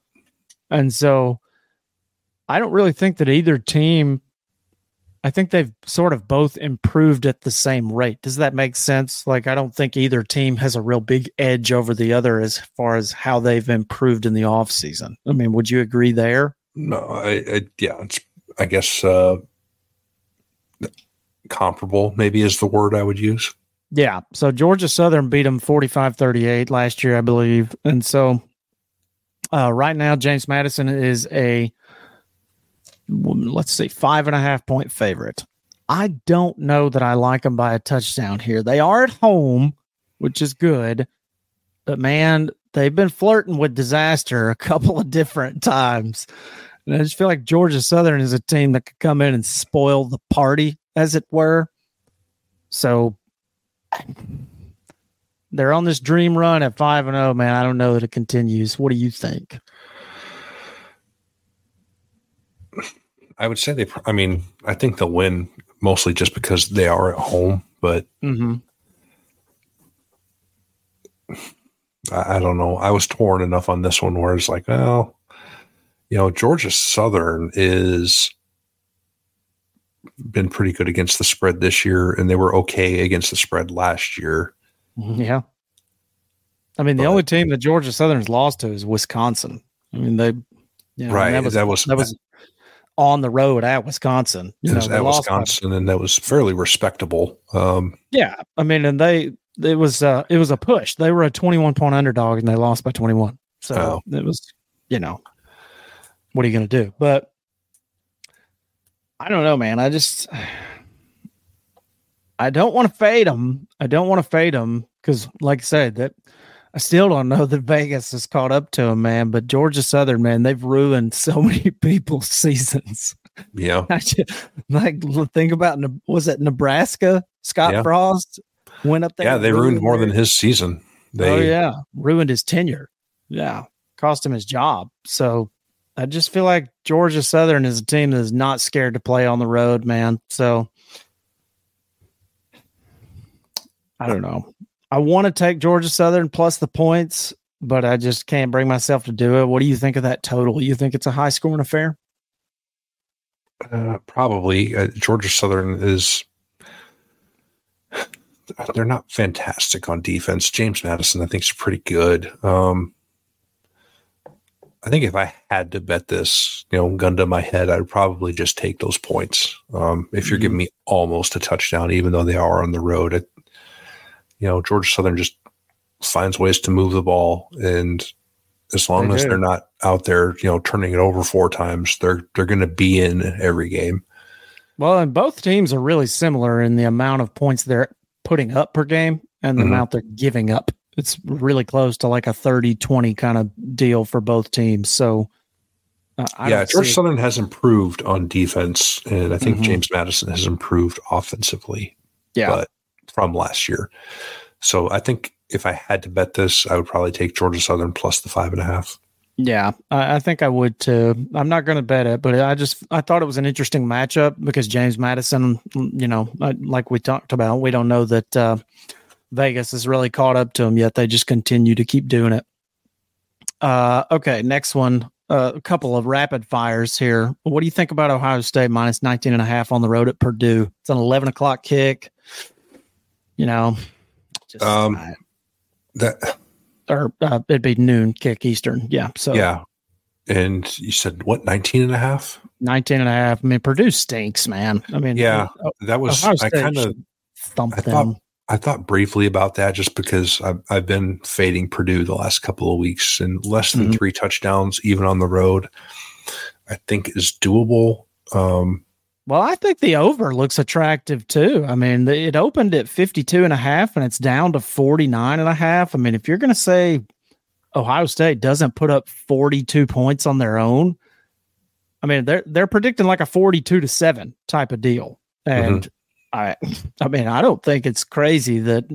And so I don't really think that either team I think they've sort of both improved at the same rate. Does that make sense? Like, I don't think either team has a real big edge over the other as far as how they've improved in the off season. I mean, would you agree there? No, I, I yeah, it's I guess uh, comparable maybe is the word I would use. Yeah. So Georgia Southern beat them 45-38 last year, I believe, and so uh, right now James Madison is a let's see, five and a half point favorite. I don't know that I like them by a touchdown here. They are at home, which is good, but man, they've been flirting with disaster a couple of different times. And I just feel like Georgia Southern is a team that could come in and spoil the party, as it were. So they're on this dream run at 5 and 0, man. I don't know that it continues. What do you think? I would say they. I mean, I think they'll win mostly just because they are at home. But mm-hmm. I, I, don't know. I was torn enough on this one where it's like, well, you know, Georgia Southern is been pretty good against the spread this year, and they were okay against the spread last year. Mm-hmm. Yeah. I mean, the but, only team that Georgia Southern's lost to is Wisconsin. I mean, they, you know, right. That was, that was, that was on the road at Wisconsin. You know, at Wisconsin, by, and that was fairly respectable. Um, yeah, I mean, and they it was uh, it was a push. They were a twenty one point underdog, and they lost by twenty one. So oh. it was, you know, what are you going to do? But I don't know, man. I just I don't want to fade them. I don't want to fade them because, like I said, that I still don't know that Vegas has caught up to him, man. But Georgia Southern, man, they've ruined so many people's seasons. Yeah. like think about was it Nebraska? Scott yeah. Frost went up there. Yeah, they ruined more than his season. They, oh yeah, ruined his tenure. Yeah, cost him his job. So I just feel like Georgia Southern is a team that is not scared to play on the road, man. So I don't know. I want to take Georgia Southern plus the points, but I just can't bring myself to do it. What do you think of that total? You think it's a high scoring affair? Uh, probably. Uh, Georgia Southern is. They're not fantastic on defense. James Madison, I think, is pretty good. Um, I think if I had to bet this, you know, gun to my head, I'd probably just take those points. Um, if you're mm-hmm. giving me almost a touchdown, even though they are on the road, you know, Georgia Southern just finds ways to move the ball, and as long they as do. they're not out there, you know, turning it over four times, they're they're going to be in every game. Well, and both teams are really similar in the amount of points they're putting up per game and the mm-hmm. amount they're giving up. It's really close to like a 30 20 kind of deal for both teams. So, uh, yeah, Georgia Southern has improved on defense, and I think mm-hmm. James Madison has improved offensively. Yeah. But from last year. So I think if I had to bet this, I would probably take Georgia Southern plus the five and a half. Yeah, I, think I would too. I'm not going to bet it, but I just I thought it was an interesting matchup because James Madison, you know, like we talked about, we don't know that uh, Vegas has really caught up to him yet. They just continue to keep doing it. Uh, okay, next one. Uh, a couple of rapid fires here. What do you think about Ohio State minus 19 and a half on the road at Purdue? It's an 11 o'clock kick you know, just, um, uh, that or uh, it'd be noon kick Eastern. Yeah. So yeah. And you said what, 19 and a half? 19 and a half. I mean, Purdue stinks, man. I mean, yeah, uh, that was, I kind of thump I them. Thought, I thought briefly about that just because I've, I've been fading Purdue the last couple of weeks and less than mm-hmm. three touchdowns, even on the road, I think is doable. Um, Well, I think the over looks attractive too. I mean, it opened at 52 and a half and it's down to 49 and a half. I mean, if you're going to say Ohio State doesn't put up 42 points on their own, I mean, they're they're predicting like a 42 to 7 type of deal. And mm-hmm. I I mean, I don't think it's crazy that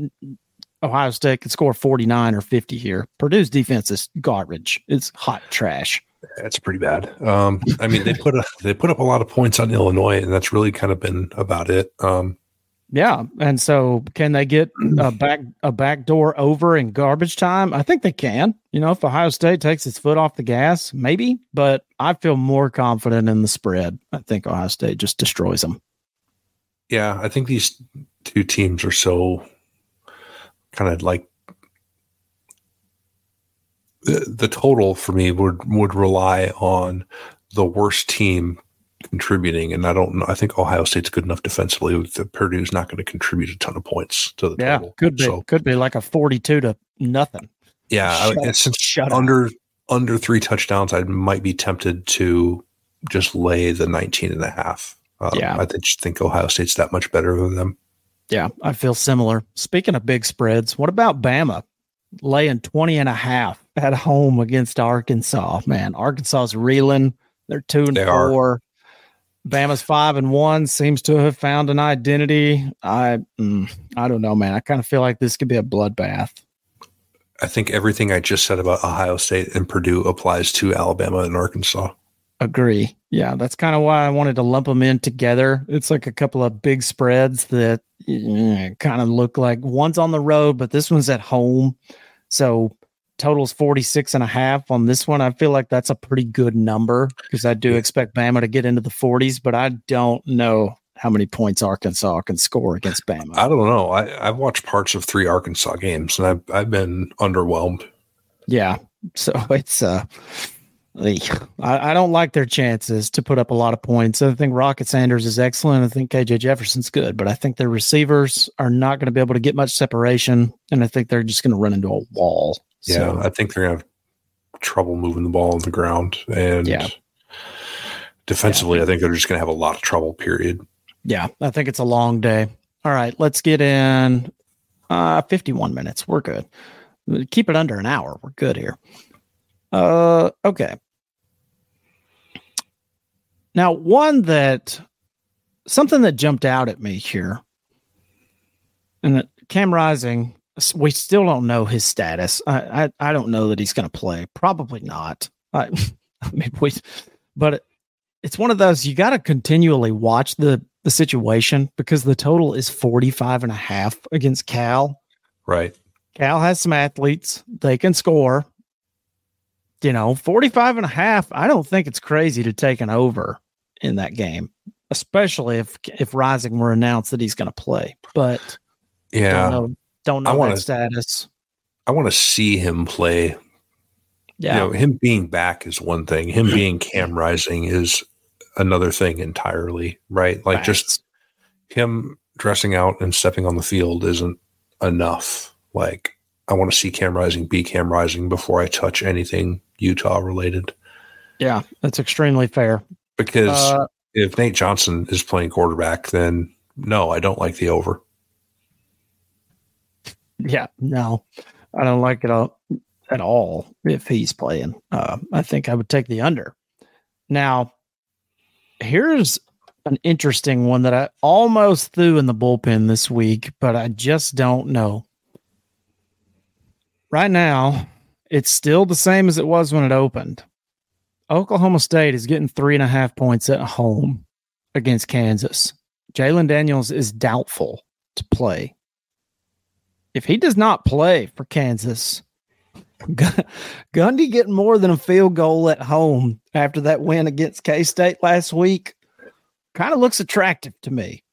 Ohio State could score 49 or 50 here. Purdue's defense is garbage. It's hot trash. That's pretty bad. Um, I mean, they put a, they put up a lot of points on Illinois, and that's really kind of been about it. Um, yeah, and so can they get a back a back door over in garbage time? I think they can. You know, if Ohio State takes its foot off the gas, maybe. But I feel more confident in the spread. I think Ohio State just destroys them. Yeah, I think these two teams are so kind of like the, the total for me would would rely on the worst team contributing, and I don't know. I think Ohio State's good enough defensively. That Purdue's not going to contribute a ton of points to the yeah, total. could be so, could be like a forty-two to nothing. Yeah, shut, I, since shut under up. under three touchdowns, I might be tempted to just lay the 19 and a half. Um, yeah, I just think Ohio State's that much better than them. Yeah, I feel similar. Speaking of big spreads, what about Bama laying 20 and a half at home against Arkansas? Man, Arkansas's reeling. They're two and they four. Are. Bama's five and one seems to have found an identity. I mm, I don't know, man. I kind of feel like this could be a bloodbath. I think everything I just said about Ohio State and Purdue applies to Alabama and Arkansas. Agree. Yeah, that's kind of why I wanted to lump them in together. It's like a couple of big spreads that eh, kind of look like one's on the road, but this one's at home. So totals 46 and a half on this one. I feel like that's a pretty good number because I do expect Bama to get into the 40s, but I don't know how many points Arkansas can score against Bama. I don't know. I, I've watched parts of three Arkansas games and I've, I've been underwhelmed. Yeah. So it's, uh, I, I don't like their chances to put up a lot of points. I think Rocket Sanders is excellent. I think KJ Jefferson's good, but I think their receivers are not going to be able to get much separation. And I think they're just going to run into a wall. Yeah, so, I think they're going to have trouble moving the ball on the ground. And yeah. defensively, yeah. I think they're just going to have a lot of trouble, period. Yeah, I think it's a long day. All right, let's get in uh, 51 minutes. We're good. Keep it under an hour. We're good here. Uh, okay. Now, one that something that jumped out at me here, and that Cam Rising, we still don't know his status. I I, I don't know that he's going to play. Probably not. I, I mean, we, but it's one of those you got to continually watch the the situation because the total is 45 and a half against Cal. Right. Cal has some athletes. They can score. You know, 45 and a half, I don't think it's crazy to take an over in that game, especially if if Rising were announced that he's going to play. But yeah, don't know, I wanna, status. I want to see him play. Yeah, you know, him being back is one thing. Him being Cam Rising is another thing entirely. Right, like just him dressing out and stepping on the field isn't enough. Like I want to see Cam Rising be Cam Rising before I touch anything Utah related. Yeah, that's extremely fair. Because uh, if Nate Johnson is playing quarterback, then no, I don't like the over. Yeah, no, I don't like it all, at all if he's playing. Uh, I think I would take the under. Now, here's an interesting one that I almost threw in the bullpen this week, but I just don't know. Right now, it's still the same as it was when it opened. Oklahoma State is getting three and a half points at home against Kansas. Jalon Daniels is doubtful to play. If he does not play for Kansas, Gundy getting more than a field goal at home after that win against K State last week kind of looks attractive to me.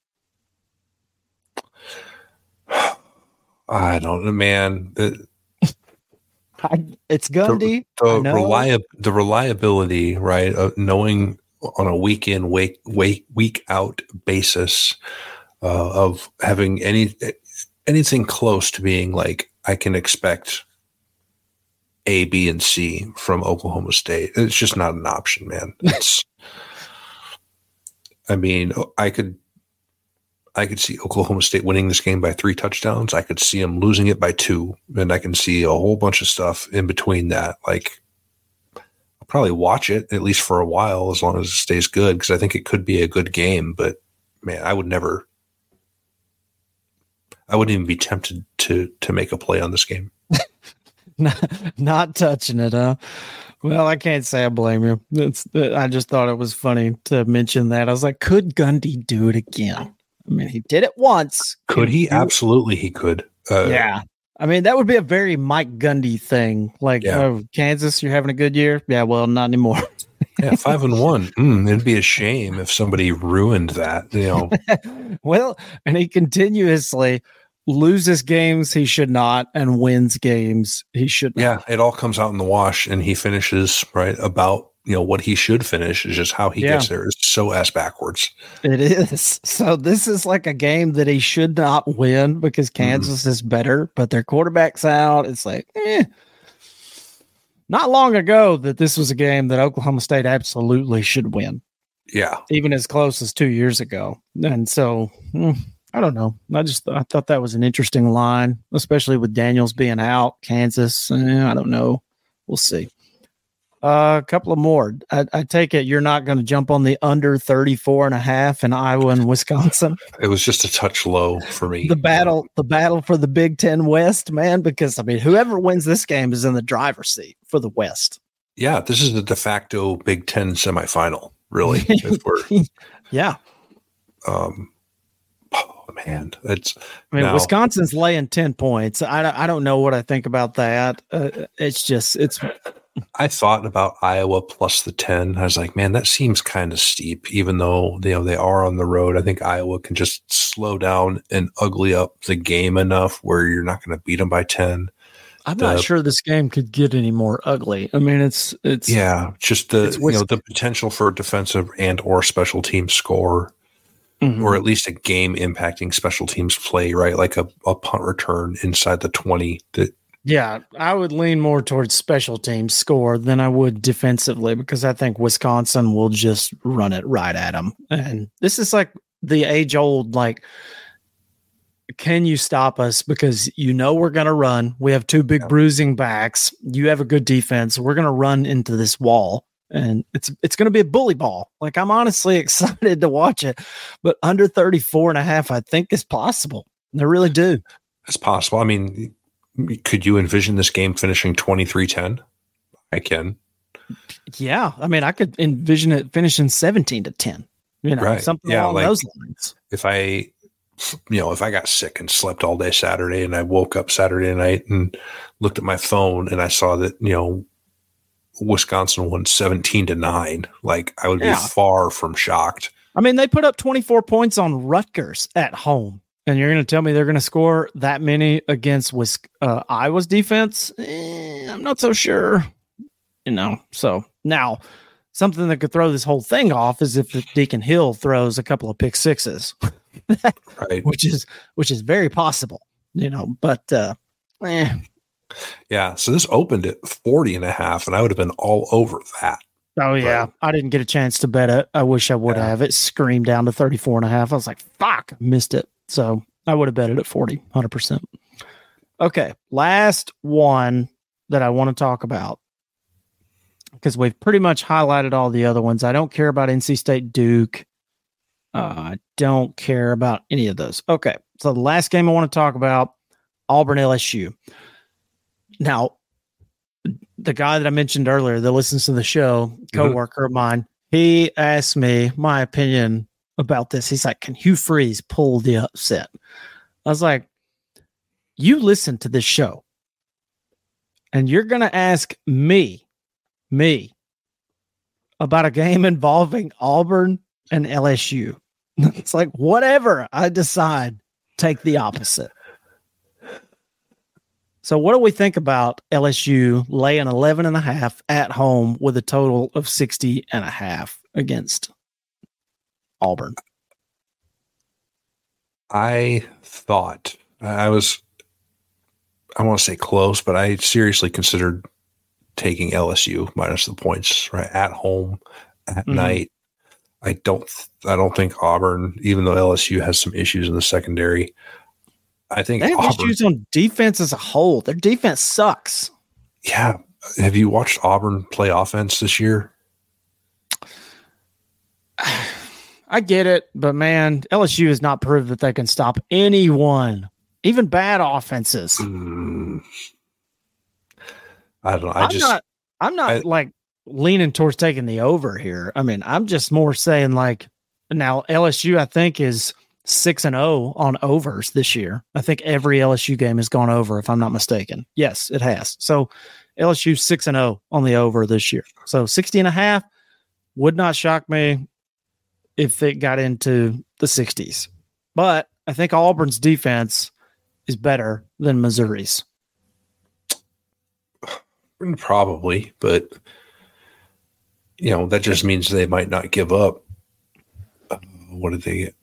I don't know, man. I, it's Gundy. The, the, reliab- the reliability, right? Of knowing on a week in, week, week, week out basis uh, of having any anything close to being like I can expect A, B, and C from Oklahoma State. It's just not an option, man. It's I mean, I could I could see Oklahoma State winning this game by three touchdowns. I could see them losing it by two, and I can see a whole bunch of stuff in between that. Like, I'll probably watch it at least for a while as long as it stays good because I think it could be a good game. But man, I would never, I wouldn't even be tempted to to make a play on this game. not, not touching it, huh? Well, I can't say I blame you. It's I just thought it was funny to mention that. I was like, could Gundy do it again? I mean, he did it once. Could he? Absolutely, he could. Uh, yeah. I mean, that would be a very Mike Gundy thing. Like, yeah. oh, Kansas, you're having a good year. Yeah, well, not anymore. yeah, five and one. Mm, it'd be a shame if somebody ruined that. You know. well, and he continuously loses games he should not and wins games he should not. Yeah, it all comes out in the wash, and he finishes right about you know what he should finish is just how he yeah. gets there is so ass backwards. It is. So this is like a game that he should not win because mm-hmm. Kansas mm. is better, but their quarterback's out. It's like, eh. Not long ago that this was a game that Oklahoma State absolutely should win. Yeah. Even as close as two years ago. And so hmm, I don't know. I just I thought that was an interesting line, especially with Daniels being out. Kansas, eh, I don't know. We'll see. Uh, a couple of more. I, I take it you're not going to jump on the under 34 and a half in Iowa and Wisconsin. It was just a touch low for me. The battle, the battle for the Big Ten West, man, because I mean, whoever wins this game is in the driver's seat for the West. Yeah, this is the de facto Big Ten semifinal, really. yeah. Um, man, it's. I mean, Wisconsin's laying ten points. I I don't know what I think about that. Uh, it's just it's I thought about Iowa plus the 10. I was like, man, that seems kind of steep, even though you know they are on the road. I think Iowa can just slow down and ugly up the game enough where you're not going to beat them by 10. I'm the, not sure this game could get any more ugly. I mean, it's it's yeah, just the you know the potential for defensive and or special team score, mm-hmm. or at least a game impacting special teams play, right? Like a, a punt return inside the 20 that yeah, I would lean more towards special teams score than I would defensively because I think Wisconsin will just run it right at them. And this is like the age old like can you stop us because you know we're going to run. We have two big yeah. bruising backs. You have a good defense. We're going to run into this wall and it's it's going to be a bully ball. Like I'm honestly excited to watch it, but under 34 and a half I think is possible. I really do. It's possible. I mean, could you envision this game finishing 23-10? I can. Yeah, I mean, I could envision it finishing 17 to 10. You know, right. something yeah, along like those lines. If I you know, if I got sick and slept all day Saturday and I woke up Saturday night and looked at my phone and I saw that, you know, Wisconsin won 17 to 9, like I would yeah. be far from shocked. I mean, they put up 24 points on Rutgers at home. And you're going to tell me they're going to score that many against uh, Iowa's defense? Eh, I'm not so sure. You know, so now something that could throw this whole thing off is if Deacon Hill throws a couple of pick sixes, right? Which is which is very possible, you know. But uh, eh. Yeah, so this opened at 40 and a half, and I would have been all over that. Oh yeah, but, I didn't get a chance to bet it. I wish I would yeah. have. It screamed down to 34 and a half. I was like, fuck, missed it. So I would have bet it at 40, 100%. Okay. Last one that I want to talk about because we've pretty much highlighted all the other ones. I don't care about NC State Duke. Uh, I don't care about any of those. Okay. So the last game I want to talk about Auburn LSU. Now, the guy that I mentioned earlier that listens to the show, mm-hmm. coworker mm-hmm. of mine, he asked me my opinion about this. He's like, Can Hugh Freeze pull the upset? I was like, You listen to this show and you're going to ask me, me, about a game involving Auburn and LSU. it's like, whatever I decide, take the opposite. So, what do we think about LSU laying 11 and a half at home with a total of 60 and a half against Auburn? I thought I was, I want to say close, but I seriously considered taking LSU minus the points right at home at mm-hmm. night. I don't I don't think Auburn, even though LSU has some issues in the secondary, I think they have Auburn, issues on defense as a whole. Their defense sucks. Yeah. Have you watched Auburn play offense this year? I get it, but man, LSU has not proved that they can stop anyone, even bad offenses. Mm. I don't know. I am just not I'm not I, like leaning towards taking the over here. I mean, I'm just more saying like now LSU I think is 6 and 0 on overs this year. I think every LSU game has gone over if I'm not mistaken. Yes, it has. So LSU 6 and 0 on the over this year. So 60 and a half would not shock me if it got into the 60s. But I think Auburn's defense is better than Missouri's. Probably, but you know that just means they might not give up. What did they get?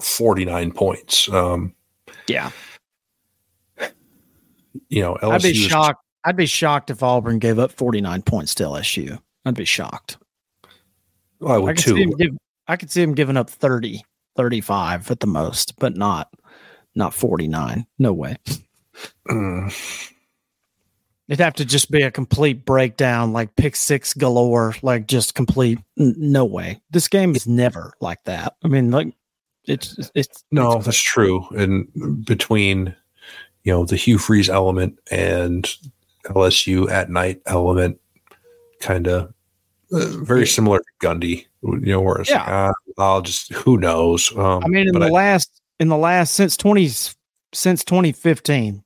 Forty nine points. Um, yeah. You know, LSU I'd be shocked. I'd be shocked if Auburn gave up forty nine points to LSU. I'd be shocked. Well, I would I too. Give, I could see him giving up 30, 35 at the most, but not not 49. No way. Mm. It'd have to just be a complete breakdown, like pick six galore, like just complete. N- no way. This game is never like that. I mean, like it's it's no, it's, that's true. And between you know the Hugh Freeze element and LSU at night element, kind of uh, very similar to Gundy. You know, where it's yeah. like, ah, I'll just who knows. Um, I mean, in the I, last in the last since twenty since twenty fifteen,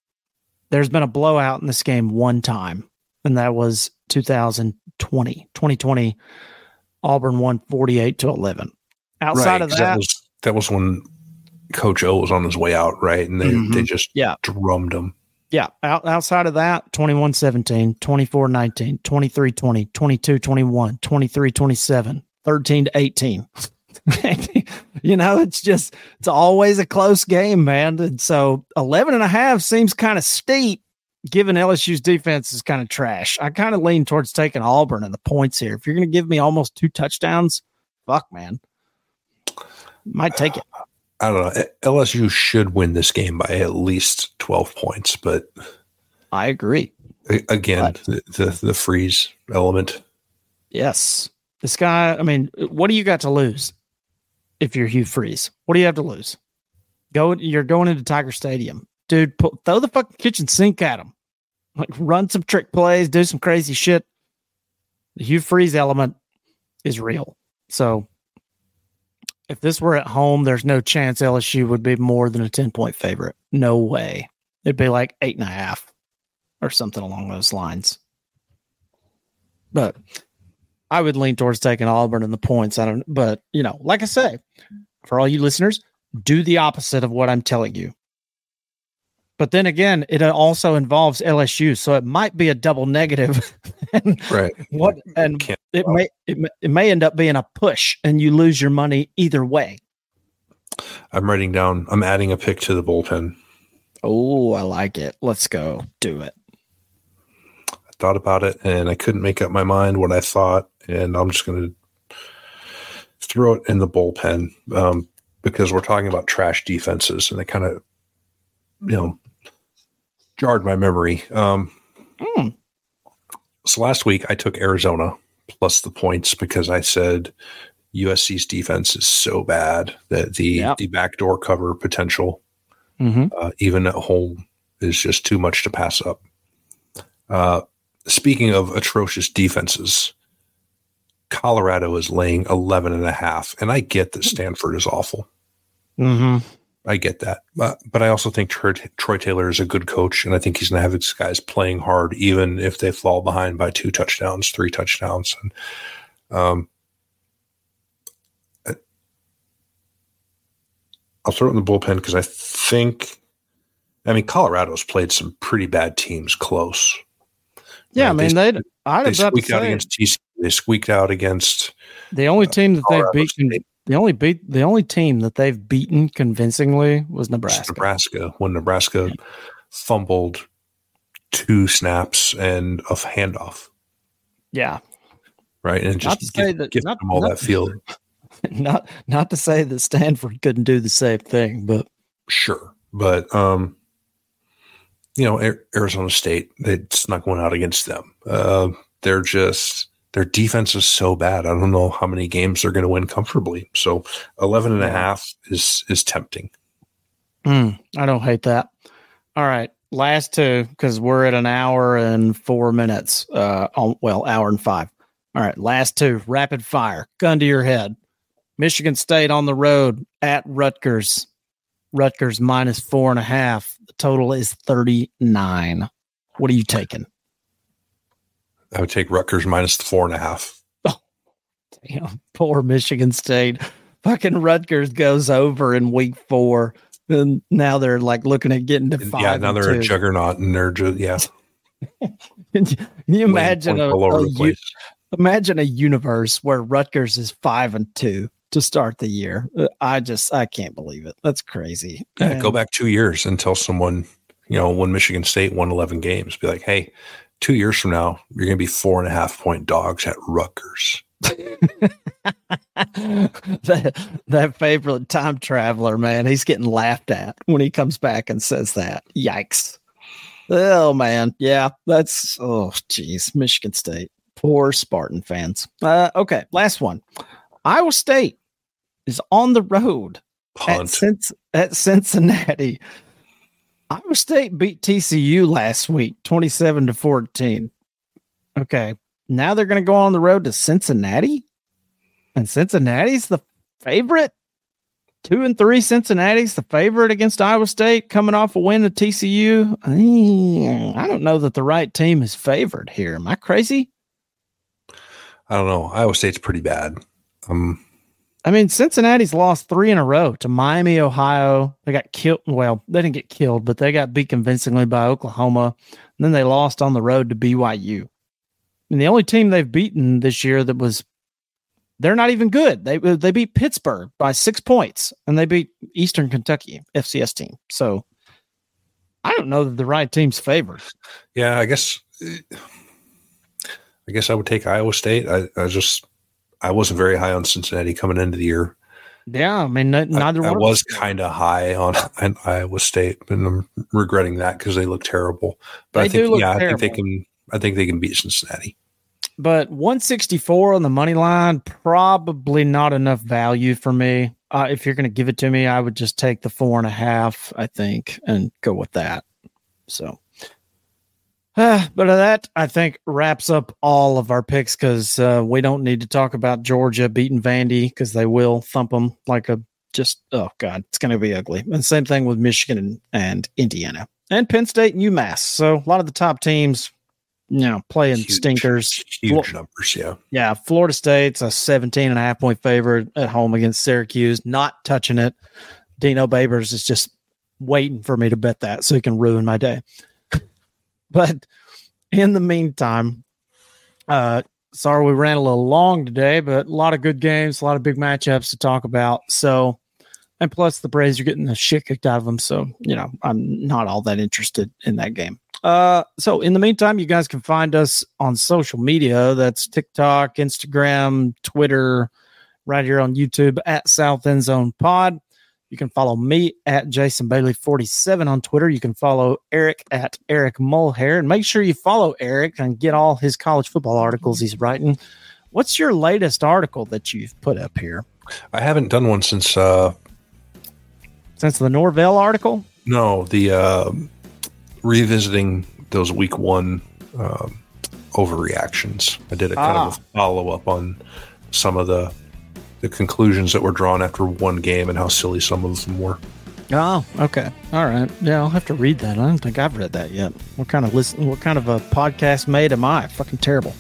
there's been a blowout in this game one time, and that was 2020. 2020, Auburn won 48 to 11. Outside right, of that, that was, that was when Coach O was on his way out, right? And they, mm-hmm. they just yeah. drummed him. Yeah. Out, outside of that, 21 17, 24 19, 23 20, 22 21, 23 27, 13 to 18. you know, it's just, it's always a close game, man. And so 11 and a half seems kind of steep given LSU's defense is kind of trash. I kind of lean towards taking Auburn and the points here. If you're going to give me almost two touchdowns, fuck, man. Might take it. I don't know. LSU should win this game by at least 12 points, but I agree. Again, the, the, the Freeze element. Yes. This guy, I mean, what do you got to lose? if you're Hugh Freeze? What do you have to lose? Go, you're going into Tiger Stadium, dude. Throw the fucking kitchen sink at him. Like run some trick plays, do some crazy shit. The Hugh Freeze element is real. So if this were at home, there's no chance LSU would be more than a 10 point favorite. No way. It'd be like eight and a half or something along those lines. But I would lean towards taking Auburn and the points. I don't, but you know, like I say, for all you listeners, do the opposite of what I'm telling you. But then again, it also involves LSU, so it might be a double negative. and right. What and it may, it may it may end up being a push, and you lose your money either way. I'm writing down. I'm adding a pick to the bullpen. Oh, I like it. Let's go. Do it. I thought about it, and I couldn't make up my mind what I thought and I'm just going to throw it in the bullpen um, because we're talking about trash defenses, and it kind of, you know, jarred my memory. Um, mm. So last week I took Arizona plus the points because I said USC's defense is so bad that the yep. the backdoor cover potential, mm-hmm. uh, even at home, is just too much to pass up. Uh, speaking of atrocious defenses, Colorado is laying 11 and a half. And I get that Stanford is awful. Mm-hmm. I get that. But, but I also think Troy, Troy Taylor is a good coach. And I think he's going to have his guys playing hard, even if they fall behind by two touchdowns, three touchdowns. And, um, I'll throw it in the bullpen because I think, I mean, Colorado's played some pretty bad teams close. Yeah, right? I mean, they I'd they squeaked out against TCU. They squeaked out against the only team that they've beaten. State. The only beat the only team that they've beaten convincingly was Nebraska. Nebraska when Nebraska fumbled two snaps and a handoff. Yeah. Right. And just give, that, give not, them all not, that field. not not to say that Stanford couldn't do the same thing, but sure. But um, you know, Arizona State, it's not going out against them. Uh, they're just their defense is so bad. I don't know how many games they're going to win comfortably. So 11 and a half is is tempting. Mm, I don't hate that. All right, last two because we're at an hour and four minutes. Uh, on, well, hour and five. All right, last two, rapid fire, gun to your head. Michigan State on the road at Rutgers. Rutgers minus four and a half. The total is 39. What are you taking? I would take Rutgers minus the four and a half. Oh, damn. Poor Michigan State. Fucking Rutgers goes over in week four. And now they're like looking at getting to five. Yeah, now they're two. a juggernaut and they're just, yeah. Can you imagine a, a imagine a universe where Rutgers is five and two to start the year. Uh, I just I can't believe it. That's crazy. Yeah, and, go back two years and tell someone, you know, when Michigan State won eleven games, be like, hey, two years from now, you're gonna be four and a half point dogs at Rutgers. that, that favorite time traveler, man, he's getting laughed at when he comes back and says that. Yikes. Oh man, yeah, that's oh geez, Michigan State. Poor Spartan fans. Uh, okay, last one. Iowa State is on the road at, at Cincinnati. Iowa State beat TCU last week, 27 to 14. Okay. Now they're going to go on the road to Cincinnati. And Cincinnati's the favorite. Two and three Cincinnati's the favorite against Iowa State coming off a win at TCU. I don't know that the right team is favored here. Am I crazy? I don't know. Iowa State's pretty bad. Um, I mean, Cincinnati's lost three in a row to Miami, Ohio. They got killed. Well, they didn't get killed, but they got beat convincingly by Oklahoma. And then they lost on the road to BYU. And the only team they've beaten this year that was they're not even good. They uh, they beat Pittsburgh by six points, and they beat Eastern Kentucky FCS team. So I don't know that the right team's favored. Yeah, I guess. I guess I would take Iowa State. I, I just I wasn't very high on Cincinnati coming into the year. Yeah, I mean, neither I, I was kind of high on, Iowa State, and I'm regretting that because they look terrible. But they I think, yeah, terrible. I think they can. I think they can beat Cincinnati. But 164 on the money line, probably not enough value for me. Uh, if you're going to give it to me, I would just take the four and a half, I think, and go with that. So but that I think wraps up all of our picks because uh, we don't need to talk about Georgia beating Vandy because they will thump them like a just oh god, it's going to be ugly. And same thing with Michigan and, and, Indiana and Penn State and UMass. So a lot of the top teams, you know, playing huge, stinkers. Huge Flo- numbers, yeah. Yeah, Florida State's a 17 and a half point favorite at home against Syracuse, not touching it. Dino Babers is just waiting for me to bet that so he can ruin my day. But in the meantime, uh, sorry we ran a little long today, but a lot of good games, a lot of big matchups to talk about. So, and plus the Braves are getting the shit kicked out of them. So, you know, I'm not all that interested in that game. Uh, so in the meantime, you guys can find us on social media. That's TikTok, Instagram, Twitter, right here on YouTube at South End Zone Pod. You can follow me at Jason Bailey 47 on Twitter. You can follow Eric at Eric Mulhair. And make sure you follow Eric and get all his college football articles he's writing. What's your latest article that you've put up here? I haven't done one since uh since the Norvell article? No, the uh revisiting those week one um overreactions. I did a kind ah. of a follow up on some of the the conclusions that were drawn after one game and how silly some of them were. Oh, okay. All right. Yeah, I'll have to read that. I don't think I've read that yet. What kind of listen? What kind of a podcast made am I? Fucking terrible.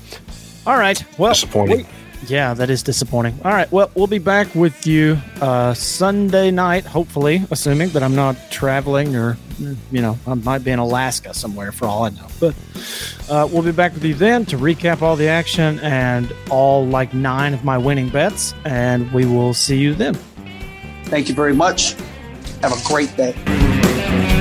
All right. Well, disappointing. yeah, that is disappointing. All right. Well, we'll be back with you uh, Sunday night, hopefully, assuming that I'm not traveling or, you know, I might be in Alaska somewhere for all I know. But uh, we'll be back with you then to recap all the action and all like nine of my winning bets. And we will see you then. Thank you very much. Have a great day.